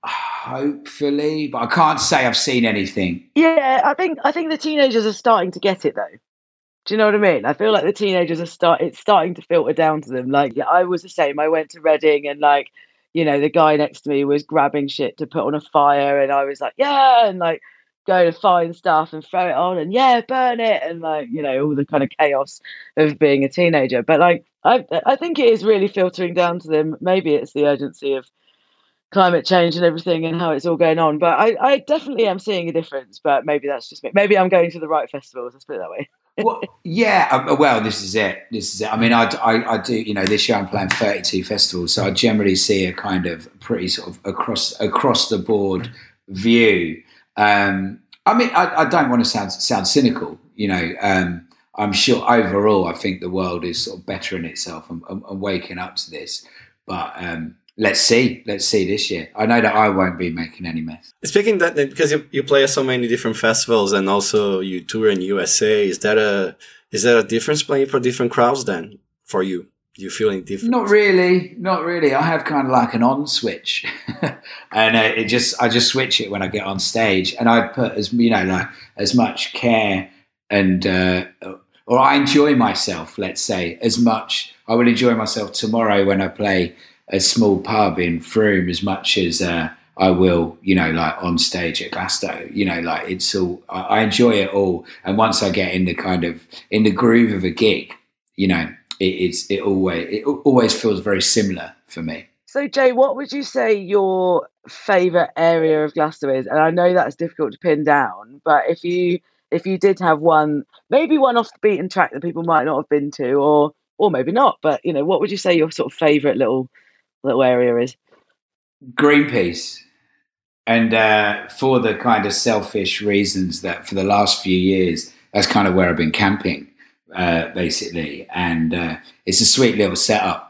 Speaker 1: hopefully but i can't say i've seen anything
Speaker 2: yeah i think i think the teenagers are starting to get it though do you know what I mean? I feel like the teenagers are start it's starting to filter down to them. Like, yeah, I was the same. I went to Reading and like, you know, the guy next to me was grabbing shit to put on a fire and I was like, yeah, and like go to find stuff and throw it on and yeah, burn it and like you know all the kind of chaos of being a teenager. But like I I think it is really filtering down to them. Maybe it's the urgency of climate change and everything and how it's all going on. But I, I definitely am seeing a difference. But maybe that's just me. Maybe I'm going to the right festivals. Let's put it that way.
Speaker 1: Well, yeah. Uh, well, this is it. This is it. I mean, I, I, I, do. You know, this year I'm playing 32 festivals, so I generally see a kind of pretty sort of across across the board view um, I mean, I, I, don't want to sound sound cynical. You know, um, I'm sure overall, I think the world is sort of bettering itself and, and, and waking up to this. But um, let's see, let's see this year. I know that I won't be making any mess.
Speaker 3: Speaking that, because you, you play at so many different festivals and also you tour in USA, is that a is that a difference playing for different crowds then for you? you feeling different?
Speaker 1: Not really, not really. I have kind of like an on switch, and uh, it just I just switch it when I get on stage, and I put as you know like as much care and uh, or I enjoy myself. Let's say as much I will enjoy myself tomorrow when I play a small pub in Frome as much as. Uh, I will, you know, like on stage at Glasto, you know, like it's all, I, I enjoy it all. And once I get in the kind of, in the groove of a gig, you know, it, it's it always it always feels very similar for me.
Speaker 2: So Jay, what would you say your favorite area of Glasto is? And I know that's difficult to pin down, but if you if you did have one, maybe one off the beaten track that people might not have been to, or or maybe not, but you know, what would you say your sort of favorite little little area is?
Speaker 1: Greenpeace. And uh, for the kind of selfish reasons that for the last few years, that's kind of where I've been camping uh, basically, and uh, it's a sweet little setup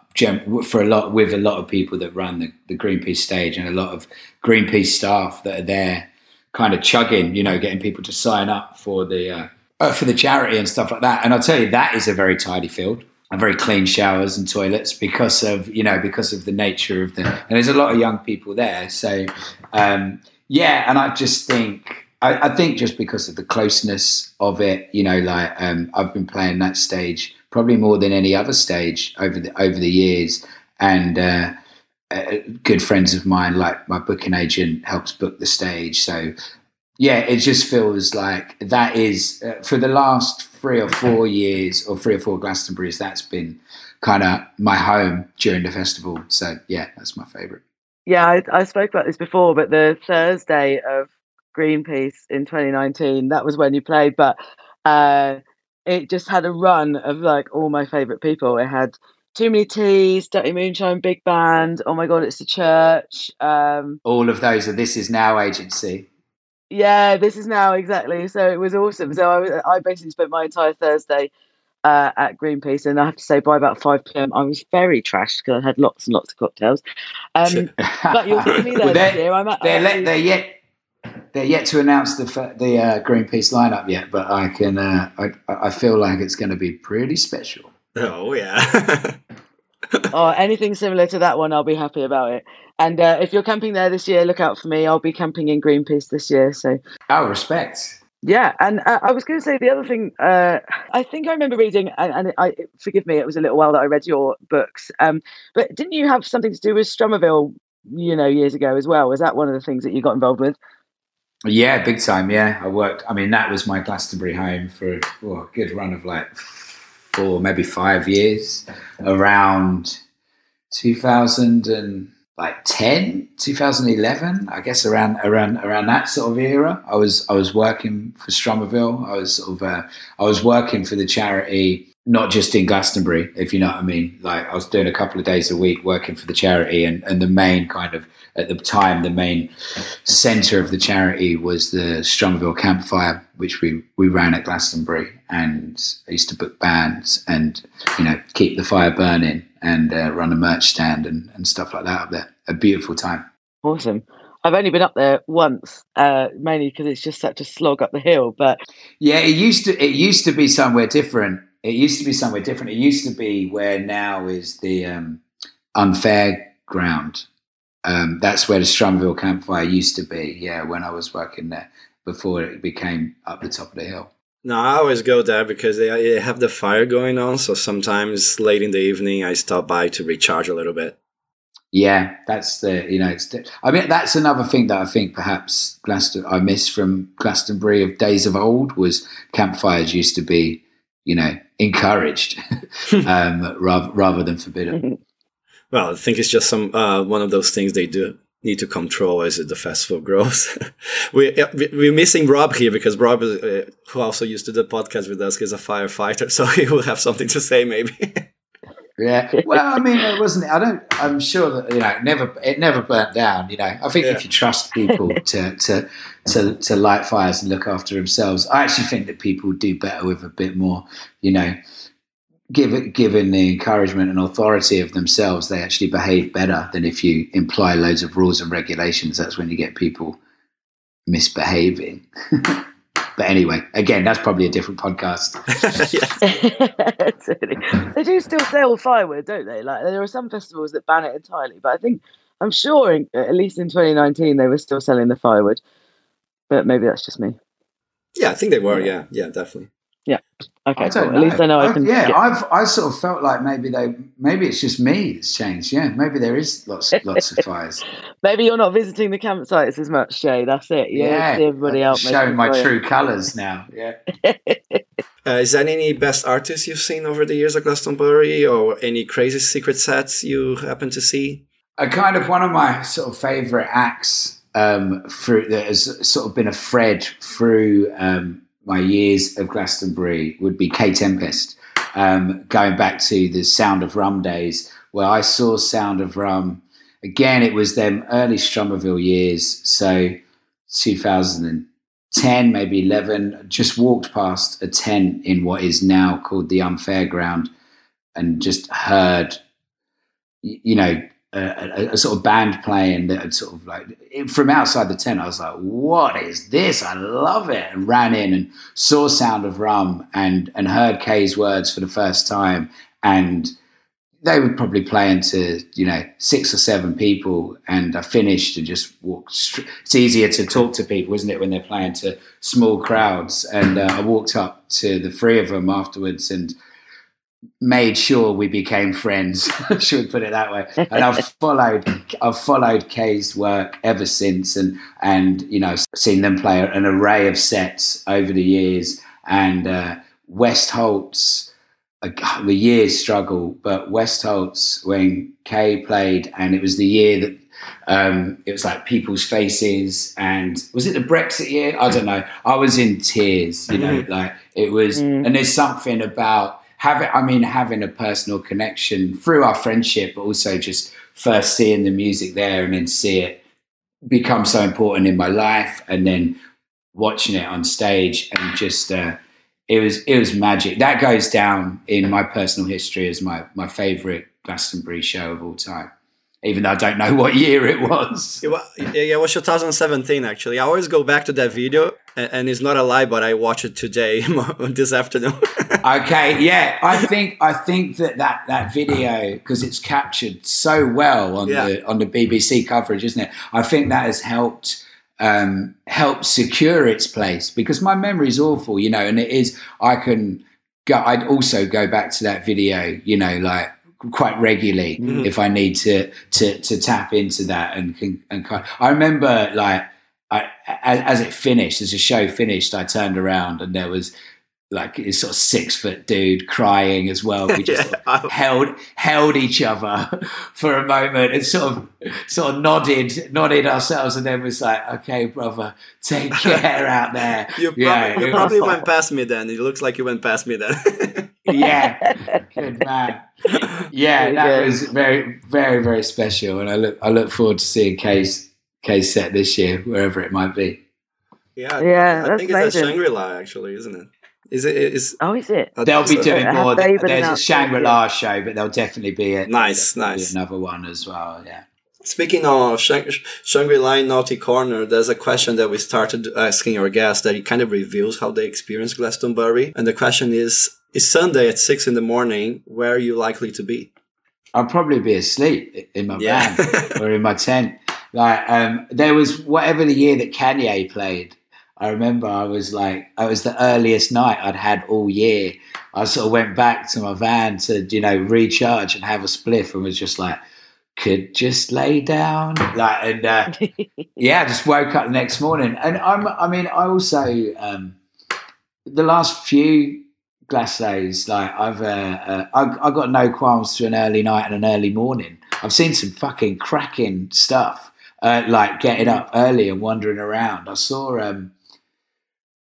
Speaker 1: for a lot with a lot of people that run the, the Greenpeace stage and a lot of Greenpeace staff that are there, kind of chugging, you know, getting people to sign up for the uh, uh, for the charity and stuff like that. And I'll tell you, that is a very tidy field very clean showers and toilets because of you know because of the nature of the and there's a lot of young people there. So um, yeah, and I just think I, I, think just because of the closeness of it, you know, like um, I've been playing that stage probably more than any other stage over the over the years, and uh, uh, good friends of mine, like my booking agent, helps book the stage. So yeah, it just feels like that is uh, for the last three or four years or three or four Glastonburys. That's been kind of my home during the festival. So yeah, that's my favorite.
Speaker 2: Yeah, I, I spoke about this before, but the Thursday of Greenpeace in 2019. That was when you played, but uh, it just had a run of like all my favorite people. It had Too Many T's, Dirty Moonshine, Big Band. Oh my God, it's the church. Um,
Speaker 1: all of those are This Is Now agency.
Speaker 2: Yeah, this is now exactly. So it was awesome. So I, I basically spent my entire Thursday uh, at Greenpeace, and I have to say, by about five pm, I was very trashed because I had lots and lots of cocktails. Um, but you'll see me there
Speaker 1: Well,
Speaker 2: this
Speaker 1: they're,
Speaker 2: year. I'm at,
Speaker 1: they're, le- they're yet they're yet to announce the the uh, Greenpeace lineup yet, but I can uh, I I feel like it's going to be pretty special.
Speaker 3: Oh yeah.
Speaker 2: or anything similar to that one, I'll be happy about it. And uh, if you're camping there this year, look out for me. I'll be camping in Greenpeace this year. So
Speaker 1: Oh, respect.
Speaker 2: yeah, and uh, I was going to say the other thing. Uh, I think I remember reading, and, and I forgive me, it was a little while that I read your books. Um, but didn't you have something to do with Strummerville? You know, years ago as well. Was that one of the things that you got involved with?
Speaker 1: Yeah, big time. Yeah, I worked. I mean, that was my Glastonbury home for oh, a good run of like four, maybe five years, around 2000 and like 10, 2011, I guess around around around that sort of era. I was I was working for Strummerville. I was sort of uh, I was working for the charity. Not just in Glastonbury, if you know what I mean. Like I was doing a couple of days a week working for the charity, and, and the main kind of at the time the main centre of the charity was the Strummerville Campfire, which we, we ran at Glastonbury, and I used to book bands and you know keep the fire burning and uh, run a merch stand and, and stuff like that up there. A beautiful time.
Speaker 2: Awesome. I've only been up there once, uh, mainly because it's just such a slog up the hill. But
Speaker 1: Yeah, it used to it used to be somewhere different. It used to be somewhere different. It used to be where now is the um, unfair ground. Um, that's where the Strummerville campfire used to be. Yeah, when I was working there before it became up the top of the hill.
Speaker 3: No, I always go there because they, they have the fire going on. So sometimes late in the evening, I stop by to recharge a little bit.
Speaker 1: Yeah, that's the you know. It's the, I mean, that's another thing that I think perhaps Glaston I miss from Glastonbury of days of old was campfires used to be, you know, encouraged um, rather rather than forbidden.
Speaker 3: Well, I think it's just some uh, one of those things they do need to control as the festival grows. we we're missing Rob here because Rob, is, uh, who also used to do the podcast with us, is a firefighter, so he will have something to say maybe.
Speaker 1: Yeah. Well, I mean, it wasn't. I don't. I'm sure that you know, it never it never burnt down. You know, I think
Speaker 3: Yeah.
Speaker 1: if you trust people to to to to light fires and look after themselves, I actually think that people do better with a bit more. You know, give given the encouragement and authority of themselves, they actually behave better than if you imply loads of rules and regulations. That's when you get people misbehaving. but anyway, again, that's probably a different podcast.
Speaker 2: They do still sell firewood, don't they? Like there are some festivals that ban it entirely, but I think I'm sure, in, at least in 2019, they were still selling the firewood. But maybe that's just me.
Speaker 3: yeah, I think they were. Yeah, yeah, definitely.
Speaker 2: Okay,
Speaker 1: I don't
Speaker 2: cool. at least I know I
Speaker 1: I've-
Speaker 2: can.
Speaker 1: yeah,
Speaker 2: get-
Speaker 1: I've I sort of felt like maybe they maybe it's just me that's changed. Yeah, maybe there is lots lots of fires.
Speaker 2: maybe you're not visiting the campsites as much, Jay. That's it. You
Speaker 1: yeah,
Speaker 2: see everybody else
Speaker 1: showing my true colours now. Yeah.
Speaker 3: Uh, is there any best artists you've seen over the years at Glastonbury, or any crazy secret sets you happen to see?
Speaker 1: a kind of one of my sort of favorite acts um, through that has sort of been a thread through um, my years of Glastonbury would be Kae Tempest. Um, going back to the Sound of Rum days, where I saw Sound of Rum again. It was them early Strummerville years, so 2010, maybe 11. Just walked past a tent in what is now called the Unfair Ground, and just heard, you know, a, a, sort of band playing that sort of like from outside the tent. I was like, "What is this? I love it!" And ran in and saw Sound of Rum and and heard Kae's words for the first time. And they were probably playing to you know six or seven people. And I finished and just walked. Straight. It's easier to talk to people, isn't it, when they're playing to small crowds? And uh, I walked up to the three of them afterwards and made sure we became friends. Should we put it that way. And I've followed, I've followed Kae's work ever since, and and you know seen them play an array of sets over the years. And uh, West Holts uh, the years struggle, but West Holts when Kay played, and it was the year that. Um, it was like people's faces, and was it the Brexit year? I don't know. I was in tears, you know, like it was.
Speaker 2: Mm.
Speaker 1: And there's something about having i mean having a personal connection through our friendship but also just first seeing the music there and then see it become so important in my life and then watching it on stage and just uh, it was it was magic. That goes down in my personal history as my my favourite Glastonbury show of all time. Even though I don't know what year it was.
Speaker 3: It was, yeah, it was 2017 actually. I always go back to that video, and, and it's not a lie, but I watched it today this afternoon.
Speaker 1: okay, yeah, I think I think that that that video because it's captured so well on
Speaker 3: Yeah.
Speaker 1: the on the BBC coverage, isn't it? I think that has helped um, help secure its place because my memory is awful, you know, and it is. I can go. I'd also go back to that video, you know, like quite regularly
Speaker 3: Mhm.
Speaker 1: if I need to to to tap into that and can and kind. I remember like. I, as, as it finished, as the show finished, I turned around and there was like this sort of six foot dude crying as well. We just sort of held held each other for a moment and sort of sort of nodded nodded ourselves and then was like, okay, brother, take care out there.
Speaker 3: You,
Speaker 1: Yeah,
Speaker 3: probably, you probably
Speaker 1: was-
Speaker 3: went past me then. It looks like you went past me then.
Speaker 1: yeah, good man. Yeah, that
Speaker 2: good.
Speaker 1: was very, very, very special, and I look, I look forward to seeing Kae's Kae's set this year, wherever it might be.
Speaker 3: yeah,
Speaker 2: Yeah,
Speaker 3: I
Speaker 2: that's
Speaker 3: think it's at. Shangri La actually, isn't it? Is it? Is
Speaker 2: Oh, is it?
Speaker 1: They'll be doing
Speaker 2: Have
Speaker 1: more.
Speaker 2: they
Speaker 1: There's a Shangri La show, but there'll definitely be a
Speaker 3: Nice, nice.
Speaker 1: another one as well. Yeah.
Speaker 3: Speaking of Shang- Shangri-La Naughty Corner, there's a question that we started asking our guests that it kind of reveals how they experience Glastonbury. And the question is, is Sunday at six in the morning, where are you likely to be?
Speaker 1: I'll probably be asleep in my
Speaker 3: Yeah.
Speaker 1: van or in my tent. Like um, there was whatever the year that Kanye played. I remember I was like, it was the earliest night I'd had all year. I sort of went back to my van to you know recharge and have a spliff, and was just like, could just lay down, like and. Uh, yeah, I just woke up the next morning, and I'm. I mean, I also um, the last few Glastos, like I've, uh, uh, I, I got no qualms to an early night and an early morning. I've seen some fucking cracking stuff, uh, like getting up early and wandering around. I saw um,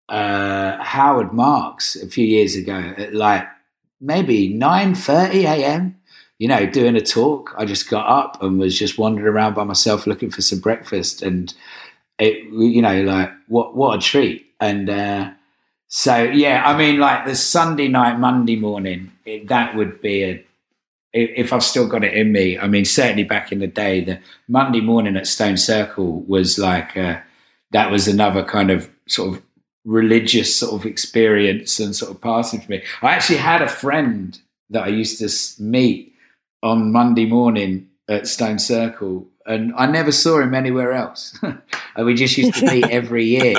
Speaker 1: uh, Howard Marks a few years ago at like maybe nine thirty a.m you know, doing a talk. I just got up and was just wandering around by myself looking for some breakfast, and it, you know, like what what a treat. And uh, so, yeah, I mean, like the Sunday night, Monday morning, it, that would be a. If I've still got it in me, I mean, certainly back in the day, the Monday morning at Stone Circle was like uh, that was another kind of sort of religious sort of experience and sort of passing for me. I actually had a friend that I used to meet on Monday morning at Stone Circle, and I never saw him anywhere else. and we just used to meet every year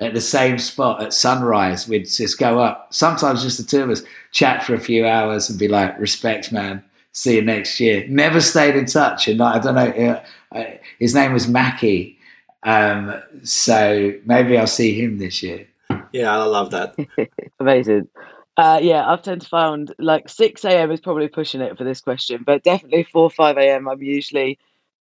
Speaker 1: at the same spot at sunrise. We'd just go up, sometimes just the two of us, chat for a few hours, and be like, "Respect, man. See you next year." Never stayed in touch, and I don't know. uh, His name was Mackie, um, so maybe I'll see him this year.
Speaker 3: Yeah, I love that.
Speaker 2: Amazing. Uh, yeah, I've tend to found like 6 a.m. is probably pushing it for this question, but definitely 4 5 a.m. I'm usually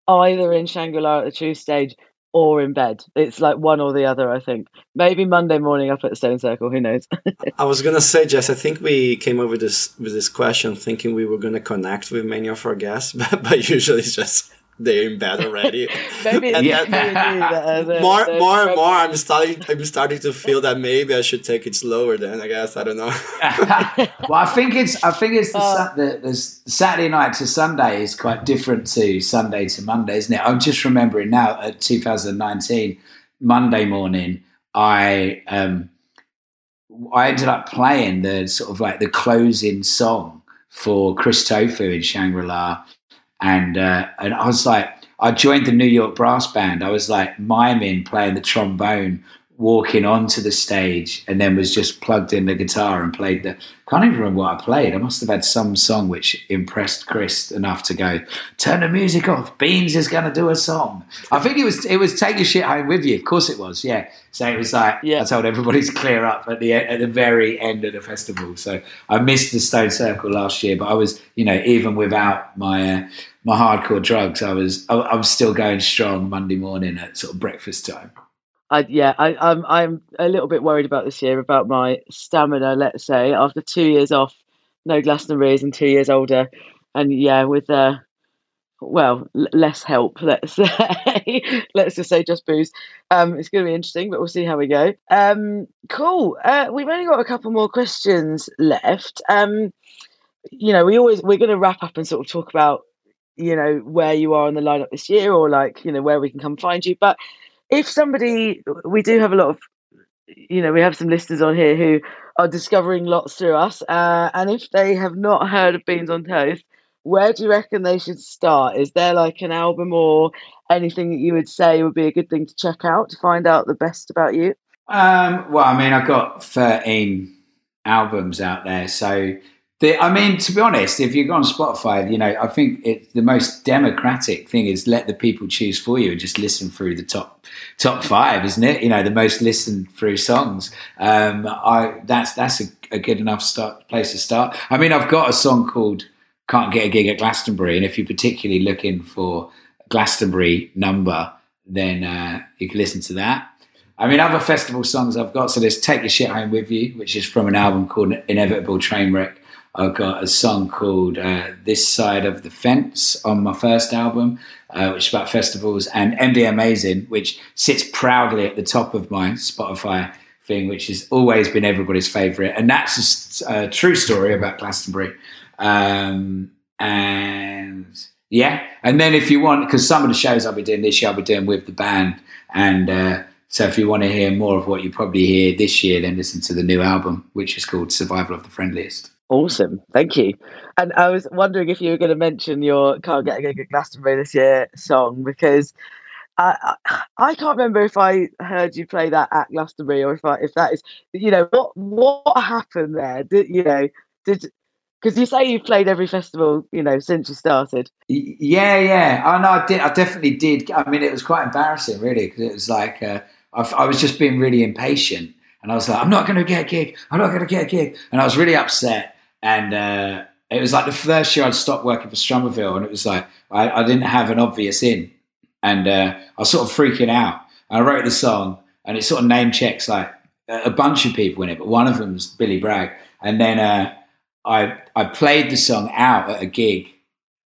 Speaker 2: either in Shangri La at the True Stage or in bed. It's like one or the other, I think. Maybe Monday morning up at the Stone Circle, who knows?
Speaker 3: I was gonna say, Jess, I think we came up with this with this question thinking we were gonna connect with many of our guests, but, but usually it's just they're in bed already.
Speaker 2: Maybe it's
Speaker 3: And
Speaker 2: just
Speaker 3: that-
Speaker 2: me and you that
Speaker 3: more,
Speaker 2: the
Speaker 3: more and more, I'm starting. I'm starting to feel that maybe I should take it slower. Then I guess I don't know.
Speaker 1: well, I think it's I think it's the,
Speaker 2: Uh,
Speaker 1: Sa- the, the Saturday night to Sunday is quite different to Sunday to Monday, isn't it? I'm just remembering now at 2019 Monday morning, I um, I ended up playing the sort of like the closing song for Chris Tofu in Shangri La, and uh, and I was like, I joined the New York brass band. I was like miming playing the trombone, walking onto the stage, and then was just plugged in the guitar and played the. Can't even remember what I played. I must have had some song which impressed Chris enough to go turn the music off. Beans is going to do a song. I think it was it was take your shit home with you. Of course it was. Yeah. So it was like
Speaker 2: Yeah.
Speaker 1: I told everybody to clear up at the at the very end of the festival. So I missed the Stone Circle last year, but I was you know even without my uh, my hardcore drugs, I was I, I was still going strong Monday morning at sort of breakfast time.
Speaker 2: I, yeah, I, I'm I'm a little bit worried about this year about my stamina. Let's say after two years off, no Glastonbury's and two years older, and yeah, with uh, well, l- less help. Let's say, let's just say just booze. Um, it's going to be interesting, but we'll see how we go. Um, cool. Uh, we've only got a couple more questions left. Um, you know, we always we're going to wrap up and sort of talk about you know where you are in the lineup this year, or like you know where we can come find you. But if somebody, we do have a lot of, you know, we have some listeners on here who are discovering lots through us, uh, and if they have not heard of Beans on Toast where do you reckon they should start? Is there like an album or anything that you would say would be a good thing to check out to find out the best about you?
Speaker 1: Um, well, I mean, I've got 13 albums out there. So, the, I mean, to be honest, if you go on Spotify, you know, I think it, the most democratic thing is let the people choose for you and just listen through the top top five, isn't it? You know, the most listened through songs. Um, I that's that's a, a good enough start place to start. I mean, I've got a song called can't get a gig at Glastonbury, and if you're particularly looking for Glastonbury number, then uh, you can listen to that. I mean, other festival songs I've got. So there's "Take Your Shit Home with You," which is from an album called Inevitable Trainwreck. I've got a song called uh, "This Side of the Fence" on my first album, uh, which is about festivals, and "MD Amazing," which sits proudly at the top of my Spotify thing, which has always been everybody's favourite. And that's a, a true story about Glastonbury. Um, and yeah, and then if you want, because some of the shows I'll be doing this year, I'll be doing with the band. And uh, so if you want to hear more of what you probably hear this year, then listen to the new album, which is called Survival of the Friendliest.
Speaker 2: Awesome, thank you. And I was wondering if you were going to mention your "Can't Get a at Glastonbury" this year song because I, I, I can't remember if I heard you play that at Glastonbury or if I, if that is you know what what happened there. Did you know did because you say you've played every festival, you know, since you started.
Speaker 1: Yeah, yeah. I know. I did. I definitely did. I mean, it was quite embarrassing, really, because it was like uh, I, I, was just being really impatient, and I was like, "I'm not going to get a gig. I'm not going to get a gig," and I was really upset. And uh, it was like the first year I'd stopped working for Strummerville, and it was like I, I didn't have an obvious in, and uh, I was sort of freaking out. I wrote the song, and it sort of name checks like a bunch of people in it, but one of them's Billy Bragg, and then uh, I I played the song out at a gig.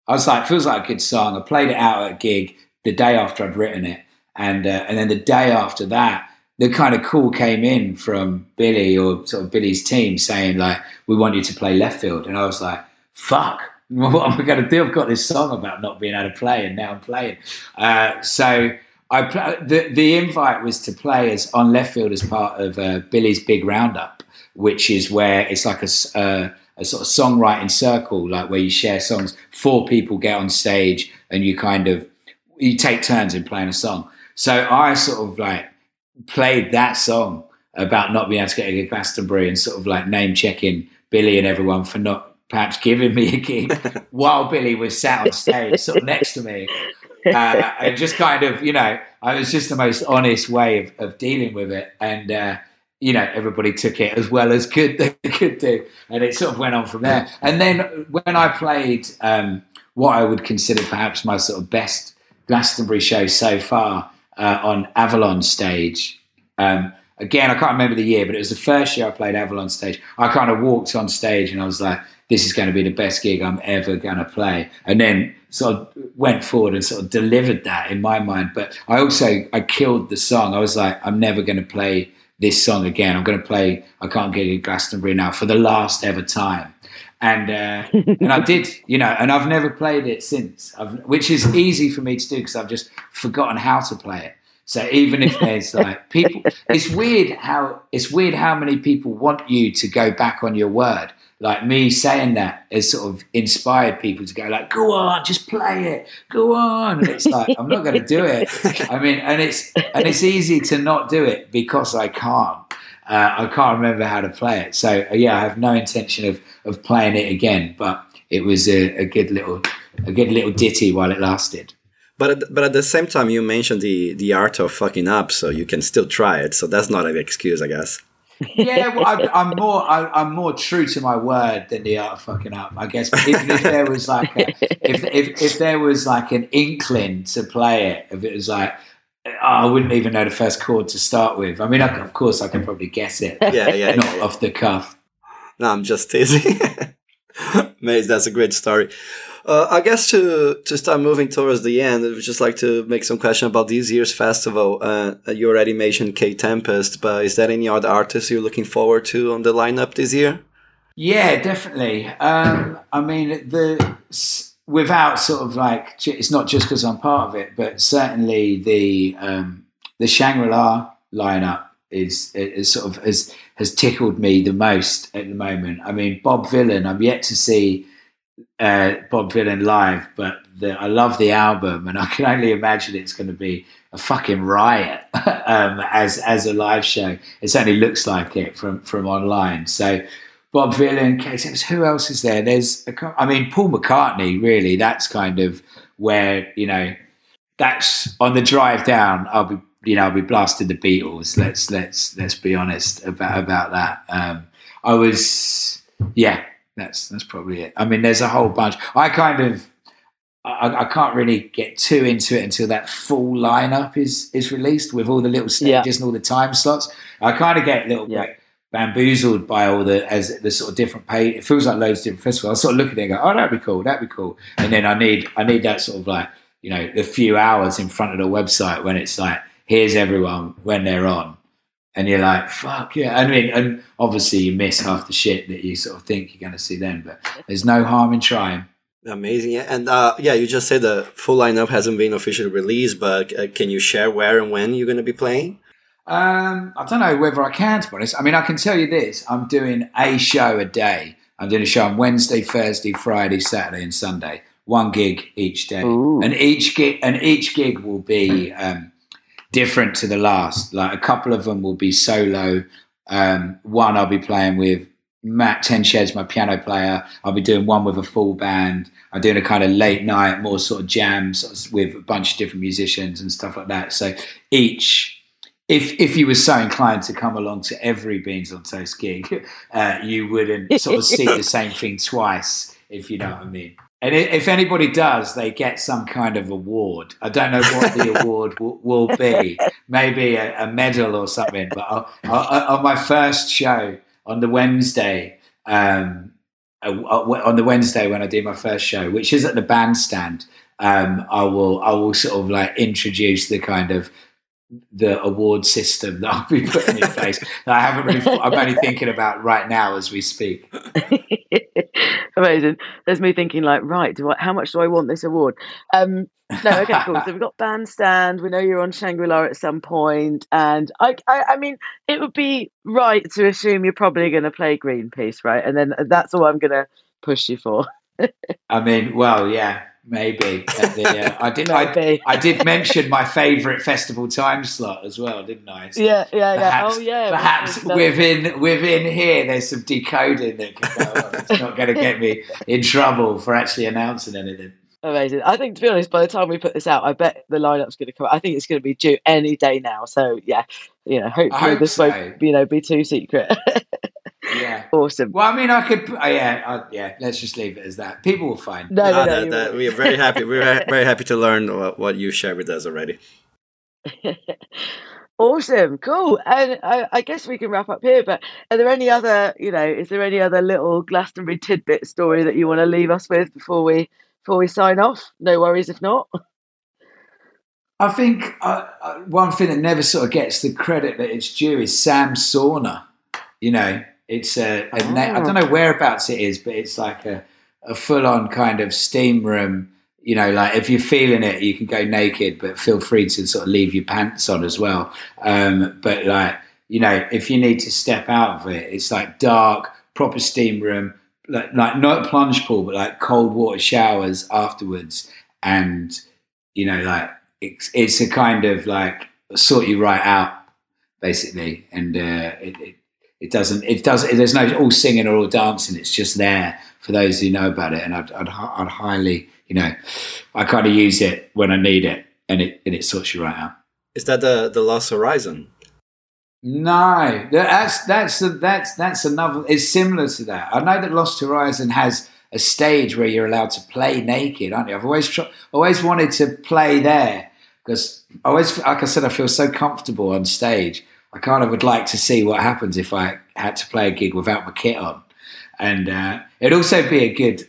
Speaker 1: I was like, feels like a good song. I played it out at a gig the day after I'd written it, and uh, and then the day after that, the kind of call came in from Billy or sort of Billy's team saying like, we want you to play left field, and I was like, fuck. What am I going to do? I've got this song about not being able to play, and now I'm playing. Uh, so I the the invite was to play as on left field as part of uh, Billy's big roundup, which is where it's like a uh, a sort of songwriting circle, like where you share songs. Four people get on stage and you kind of you take turns in playing a song. So I sort of like played that song about not being able to get a gig Glastonbury and sort of like name checking Billy and everyone for not perhaps giving me a gig while Billy was sat on stage sort of next to me. Uh, and just kind of, you know, I was just the most honest way of, of dealing with it. And, uh, you know, everybody took it as well as could they could do, and it sort of went on from there. And then when I played um, what I would consider perhaps my sort of best Glastonbury show so far uh, on Avalon stage. Um, again, I can't remember the year, but it was the first year I played Avalon stage. I kind of walked on stage and I was like, "This is going to be the best gig I'm ever going to play." And then sort of went forward and sort of delivered that in my mind. But I also I killed the song. I was like, "I'm never going to play." this song again. I'm going to play I Can't Get a Glastonbury now for the last ever time. And uh, and I did, you know, and I've never played it since, I've, which is easy for me to do because I've just forgotten how to play it. So even if there's like people, it's weird how it's weird how many people want you to go back on your word like me saying that has sort of inspired people to go like, go on, just play it, go on. And it's like, I'm not going to do it. I mean, and it's, and it's easy to not do it because I can't. Uh, I can't remember how to play it. So uh, yeah, I have no intention of, of playing it again, but it was a, a good little, a good little ditty while it lasted.
Speaker 3: But at, but at the same time, you mentioned the the art of fucking up, so you can still try it. So that's not an excuse, I guess
Speaker 1: yeah, well, I, am more I, am more true to my word than the art of fucking up. I guess even if there was like a, if, if if there was like an inkling to play it, if it was like oh, I wouldn't even know the first chord to start with. I mean, I, of course, I can probably guess it.
Speaker 3: Yeah, yeah,
Speaker 1: not yeah. off the cuff.
Speaker 3: No, I'm just teasing. Mate, that's a great story. Uh, I guess to to start moving towards the end, I would just like to make some question about this year's festival. Uh, you already mentioned Kae Tempest, but is there any other artists you're looking forward to on the lineup this year?
Speaker 1: Yeah, definitely. Um, I mean, the without sort of like it's not just because I'm part of it, but certainly the um, the Shangri La lineup is, is sort of has has tickled me the most at the moment. I mean, Bob Vylan. I'm yet to see uh, Bob Vylan live, but the, I love the album, and I can only imagine it's going to be a fucking riot um, as as a live show. It certainly looks like it from from online. So Bob Vylan, Kate who else is there? There's, a, I mean, Paul McCartney. Really, that's kind of where you know that's on the drive down. I'll be, you know, be blasting the Beatles. Let's let's let's be honest about about that. Um, I was, yeah, that's that's probably it. I mean, there's a whole bunch. I kind of. I, I, can't really get too into it until that full lineup is is released with all the little stages yeah. and all the time slots. I kind of get a little yeah. bit bamboozled by all the as the sort of different pay. It feels like loads of different festivals. I sort of look at it and go, "Oh, that'd be cool. That'd be cool." And then I need I need that sort of like you know the few hours in front of the website when it's like, "Here's everyone when they're on," and you're like, "Fuck yeah!" I mean, and obviously you miss half the shit that you sort of think you're going to see then, but there's no harm in trying.
Speaker 3: Amazing, yeah. and uh, yeah, you just said the full lineup hasn't been officially released, but uh, can you share where and when you're going to be playing?
Speaker 1: Um, I don't know whether I can, to be honest. I mean, I can tell you this: I'm doing a show a day. I'm doing a show on Wednesday, Thursday, Friday, Saturday, and Sunday. One gig each day, Ooh. and each gig and each gig will be um, different to the last. Like a couple of them will be solo. Um, one I'll be playing with Matt Tenshed's my piano player. I'll be doing one with a full band. I'm doing a kind of late night, more sort of jams with a bunch of different musicians and stuff like that. So each if if you were so inclined to come along to every Beans on Toast gig, uh, you wouldn't sort of see the same thing twice, if you know what I mean. And if anybody does, they get some kind of award. I don't know what the award w- will be. Maybe a, a, medal or something. But I'll, I'll, on my first show on the Wednesday, um, on the Wednesday when I do my first show, which is at the bandstand, um, I will I will sort of like introduce the kind of the award system that I'll be putting in place that I haven't really. I'm only thinking about right now as we speak.
Speaker 2: Amazing. There's me thinking like, right, do I, how much do I want this award? Um, no, okay, cool. So we've got bandstand. We know you're on Shangri La at some point, and I, I, I mean, it would be right to assume you're probably going to play Greenpeace, right? And then that's all I'm going to push you for.
Speaker 1: I mean, well, yeah, Maybe. The, uh, I did. I, I, did mention my favourite festival time slot as well, didn't I?
Speaker 2: So yeah, yeah, perhaps, yeah. Oh, yeah.
Speaker 1: Perhaps within within here, there's some decoding that can go on. It's not going to get me in trouble for actually announcing anything.
Speaker 2: Amazing. I think, to be honest, by the time we put this out, I bet the lineup's going to come. I think it's going to be due any day now. So yeah, you know, hopefully this so. won't, you know, be too secret.
Speaker 1: Yeah.
Speaker 2: Awesome.
Speaker 1: Well, I mean, I could, uh, yeah, uh, yeah. Let's just leave it as that. People will find.
Speaker 2: No, no, no.
Speaker 3: That, that, we are very happy. We're very happy to learn what, what you shared with us already.
Speaker 2: awesome, cool. And I, I, guess we can wrap up here. But are there any other, you know, is there any other little Glastonbury tidbit story that you want to leave us with before we before we sign off? No worries if not.
Speaker 1: I think uh, uh one thing that never sort of gets the credit that it's due is Sam Sauna. You know, it's a, a oh. I don't know whereabouts it is, but it's like a, a full on kind of steam room. You know, like if you're feeling it, you can go naked, but feel free to sort of leave your pants on as well. Um, but like, you know, if you need to step out of it, it's like dark, proper steam room, like, like not plunge pool, but like cold water showers afterwards. And, you know, like it's, it's a kind of like sort you right out basically. And uh, it, it it doesn't it does there's no all singing or all dancing it's just there for those who know about it. And I'd, I'd, I'd highly you know I kind of use it when I need it and it and it sorts you right out.
Speaker 3: Is that the the Lost Horizon?
Speaker 1: No that's that's that's that's another it's similar to that. I know that Lost Horizon has a stage where you're allowed to play naked aren't you? I've always tr- always wanted to play there because I always like I said I feel so comfortable on stage I kind of would like to see what happens if I had to play a gig without my kit on. and uh, it'd also be a good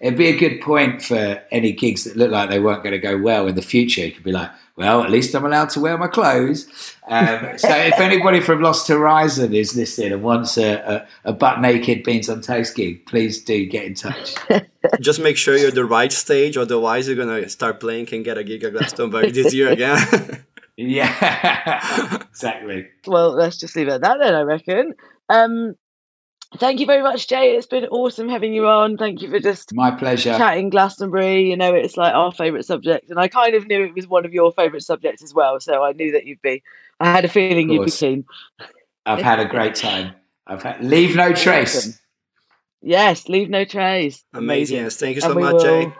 Speaker 1: it'd be a good point for any gigs that look like they weren't going to go well in the future. You could be like, well, at least I'm allowed to wear my clothes. Um, so if anybody from Lost Horizon is listening and wants a, a, a butt naked beans on toast gig, please do get in touch.
Speaker 5: Just make sure you're the right stage, otherwise you're gonna start playing and get a gig at Glastonbury this year again.
Speaker 1: yeah, exactly.
Speaker 2: Well, let's just leave it at that then. I reckon. Um, Thank you very much, Jay. It's been awesome having you on. Thank you for just
Speaker 1: my pleasure
Speaker 2: chatting Glastonbury. You know, it's like our favourite subject, and I kind of knew it was one of your favourite subjects as well. So I knew that you'd be. I had a feeling you'd be keen.
Speaker 1: I've had a great time. I've had leave no trace.
Speaker 2: Yes, leave no trace.
Speaker 5: Amazing. Yes, thank you so much, will... Jay.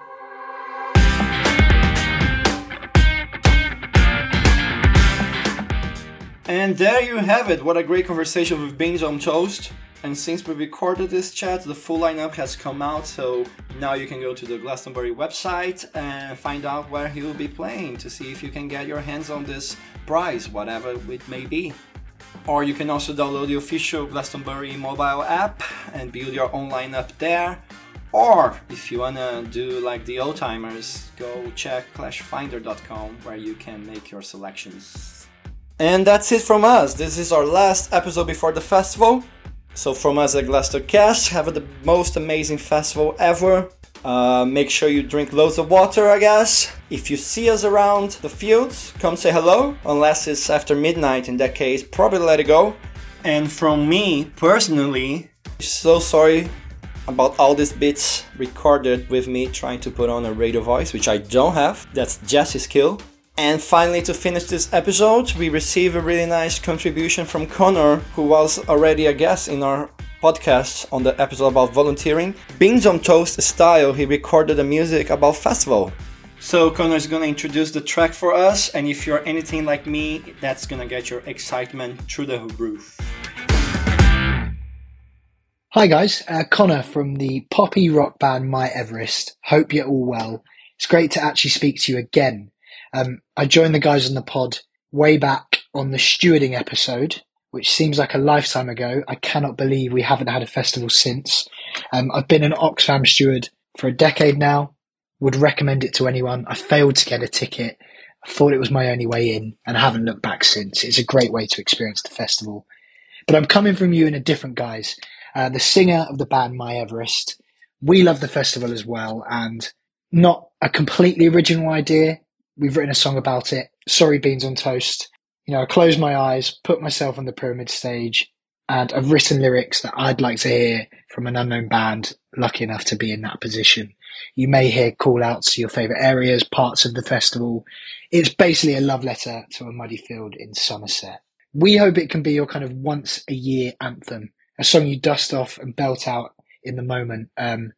Speaker 5: And there you have it. What a great conversation with Beans on Toast. And since we recorded this chat, the full lineup has come out, so now you can go to the Glastonbury website and find out where he will be playing to see if you can get your hands on this prize, whatever it may be. Or you can also download the official Glastonbury mobile app and build your own lineup there. Or if you wanna do like the old timers, go check clashfinder.com where you can make your selections. And that's it from us. This is our last episode before the festival. So from us at Glastonbury, have the most amazing festival ever. Uh, make sure you drink loads of water, I guess. If you see us around the fields, come say hello. Unless it's after midnight, in that case, probably let it go. And from me personally, so sorry about all these bits recorded with me trying to put on a radio voice, which I don't have. That's Jesse's skill. And finally, to finish this episode, we receive a really nice contribution from Connor, who was already a guest in our podcast on the episode about volunteering. Beans on Toast style, he recorded the music about festival. So Connor is gonna introduce the track for us, and if you're anything like me, that's gonna get your excitement through the roof.
Speaker 6: Hi guys, uh, Connor from the poppy rock band My Everest. Hope you're all well. It's great to actually speak to you again um, I joined the guys on the pod way back on the stewarding episode, which seems like a lifetime ago. I cannot believe we haven't had a festival since. Um, I've been an Oxfam steward for a decade now. Would recommend it to anyone. I failed to get a ticket. I thought it was my only way in, and I haven't looked back since. It's a great way to experience the festival. But I'm coming from you in a different guise. Uh, the singer of the band My Everest. We love the festival as well, and not a completely original idea, We've written a song about it. Sorry, beans on toast. You know, I closed my eyes, put myself on the pyramid stage, and I've written lyrics that I'd like to hear from an unknown band lucky enough to be in that position. You may hear call outs to your favourite areas, parts of the festival. It's basically a love letter to a muddy field in Somerset. We hope it can be your kind of once a year anthem, a song you dust off and belt out in the moment. Um,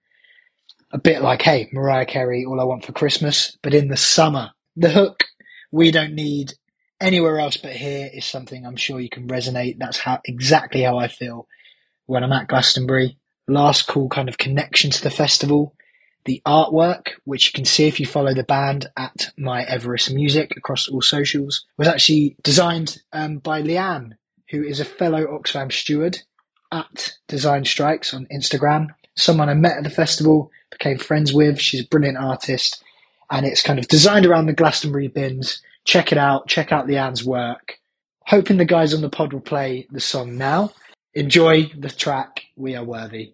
Speaker 6: a bit like, hey, Mariah Carey, All I Want for Christmas, but in the summer the hook we don't need anywhere else but here is something I'm sure you can resonate. That's how exactly how I feel when I'm at Glastonbury. Last cool kind of connection to the festival. The artwork, which you can see if you follow the band at My Everest Music across all socials, was actually designed um, by Leanne, who is a fellow Oxfam steward at Design Strikes on Instagram. Someone I met at the festival, became friends with. She's a brilliant artist and it's kind of designed around the Glastonbury bins. Check it out. Check out Leanne's work. Hoping the guys on the pod will play the song now. Enjoy the track. We are worthy.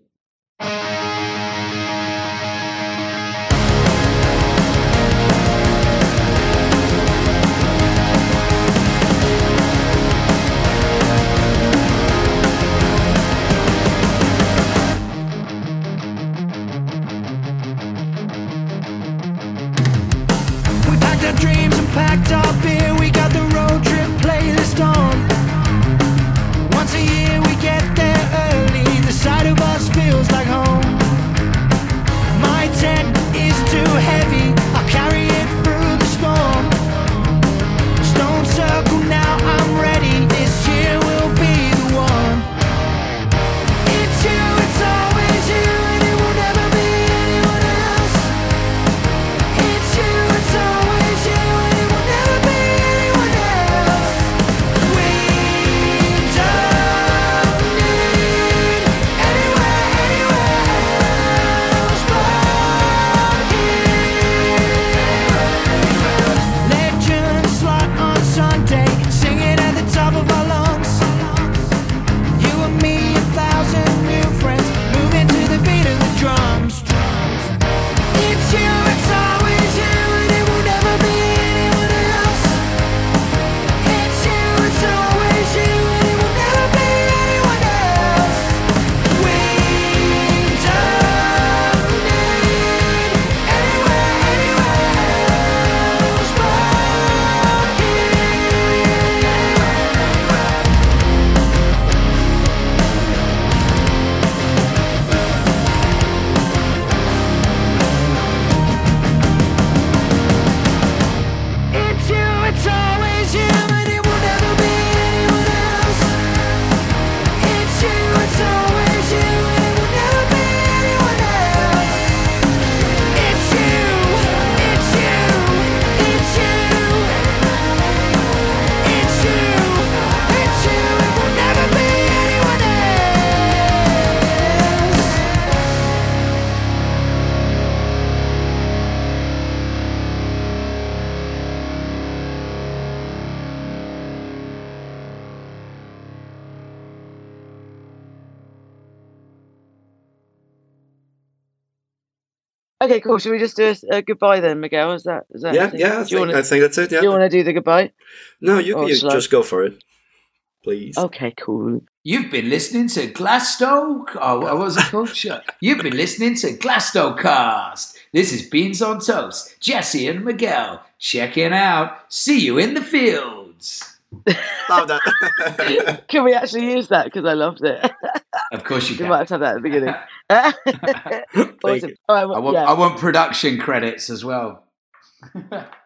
Speaker 6: Sight of us
Speaker 2: Okay, cool. Should we just do a, a goodbye then, Miguel? Is that is that?
Speaker 3: Yeah,
Speaker 2: do
Speaker 3: yeah. I
Speaker 2: you
Speaker 3: think,
Speaker 2: wanna,
Speaker 3: I think that's it. Yeah.
Speaker 2: do you want to do the goodbye?
Speaker 3: no, you, you
Speaker 2: shall I-
Speaker 3: just go for it, please.
Speaker 2: Okay, cool.
Speaker 1: You've been listening to Glasto. Oh, what was it called? Shut- You've been listening to Glastocast. This is Beans on Toast. Jesse and Miguel checking out. See you in the fields.
Speaker 3: Love that.
Speaker 2: Can we actually use that? Because I loved it.
Speaker 1: Of course you can.
Speaker 2: we might have to have that at the beginning. Awesome.
Speaker 3: you.
Speaker 1: I want,
Speaker 2: yeah.
Speaker 1: I want production credits as well.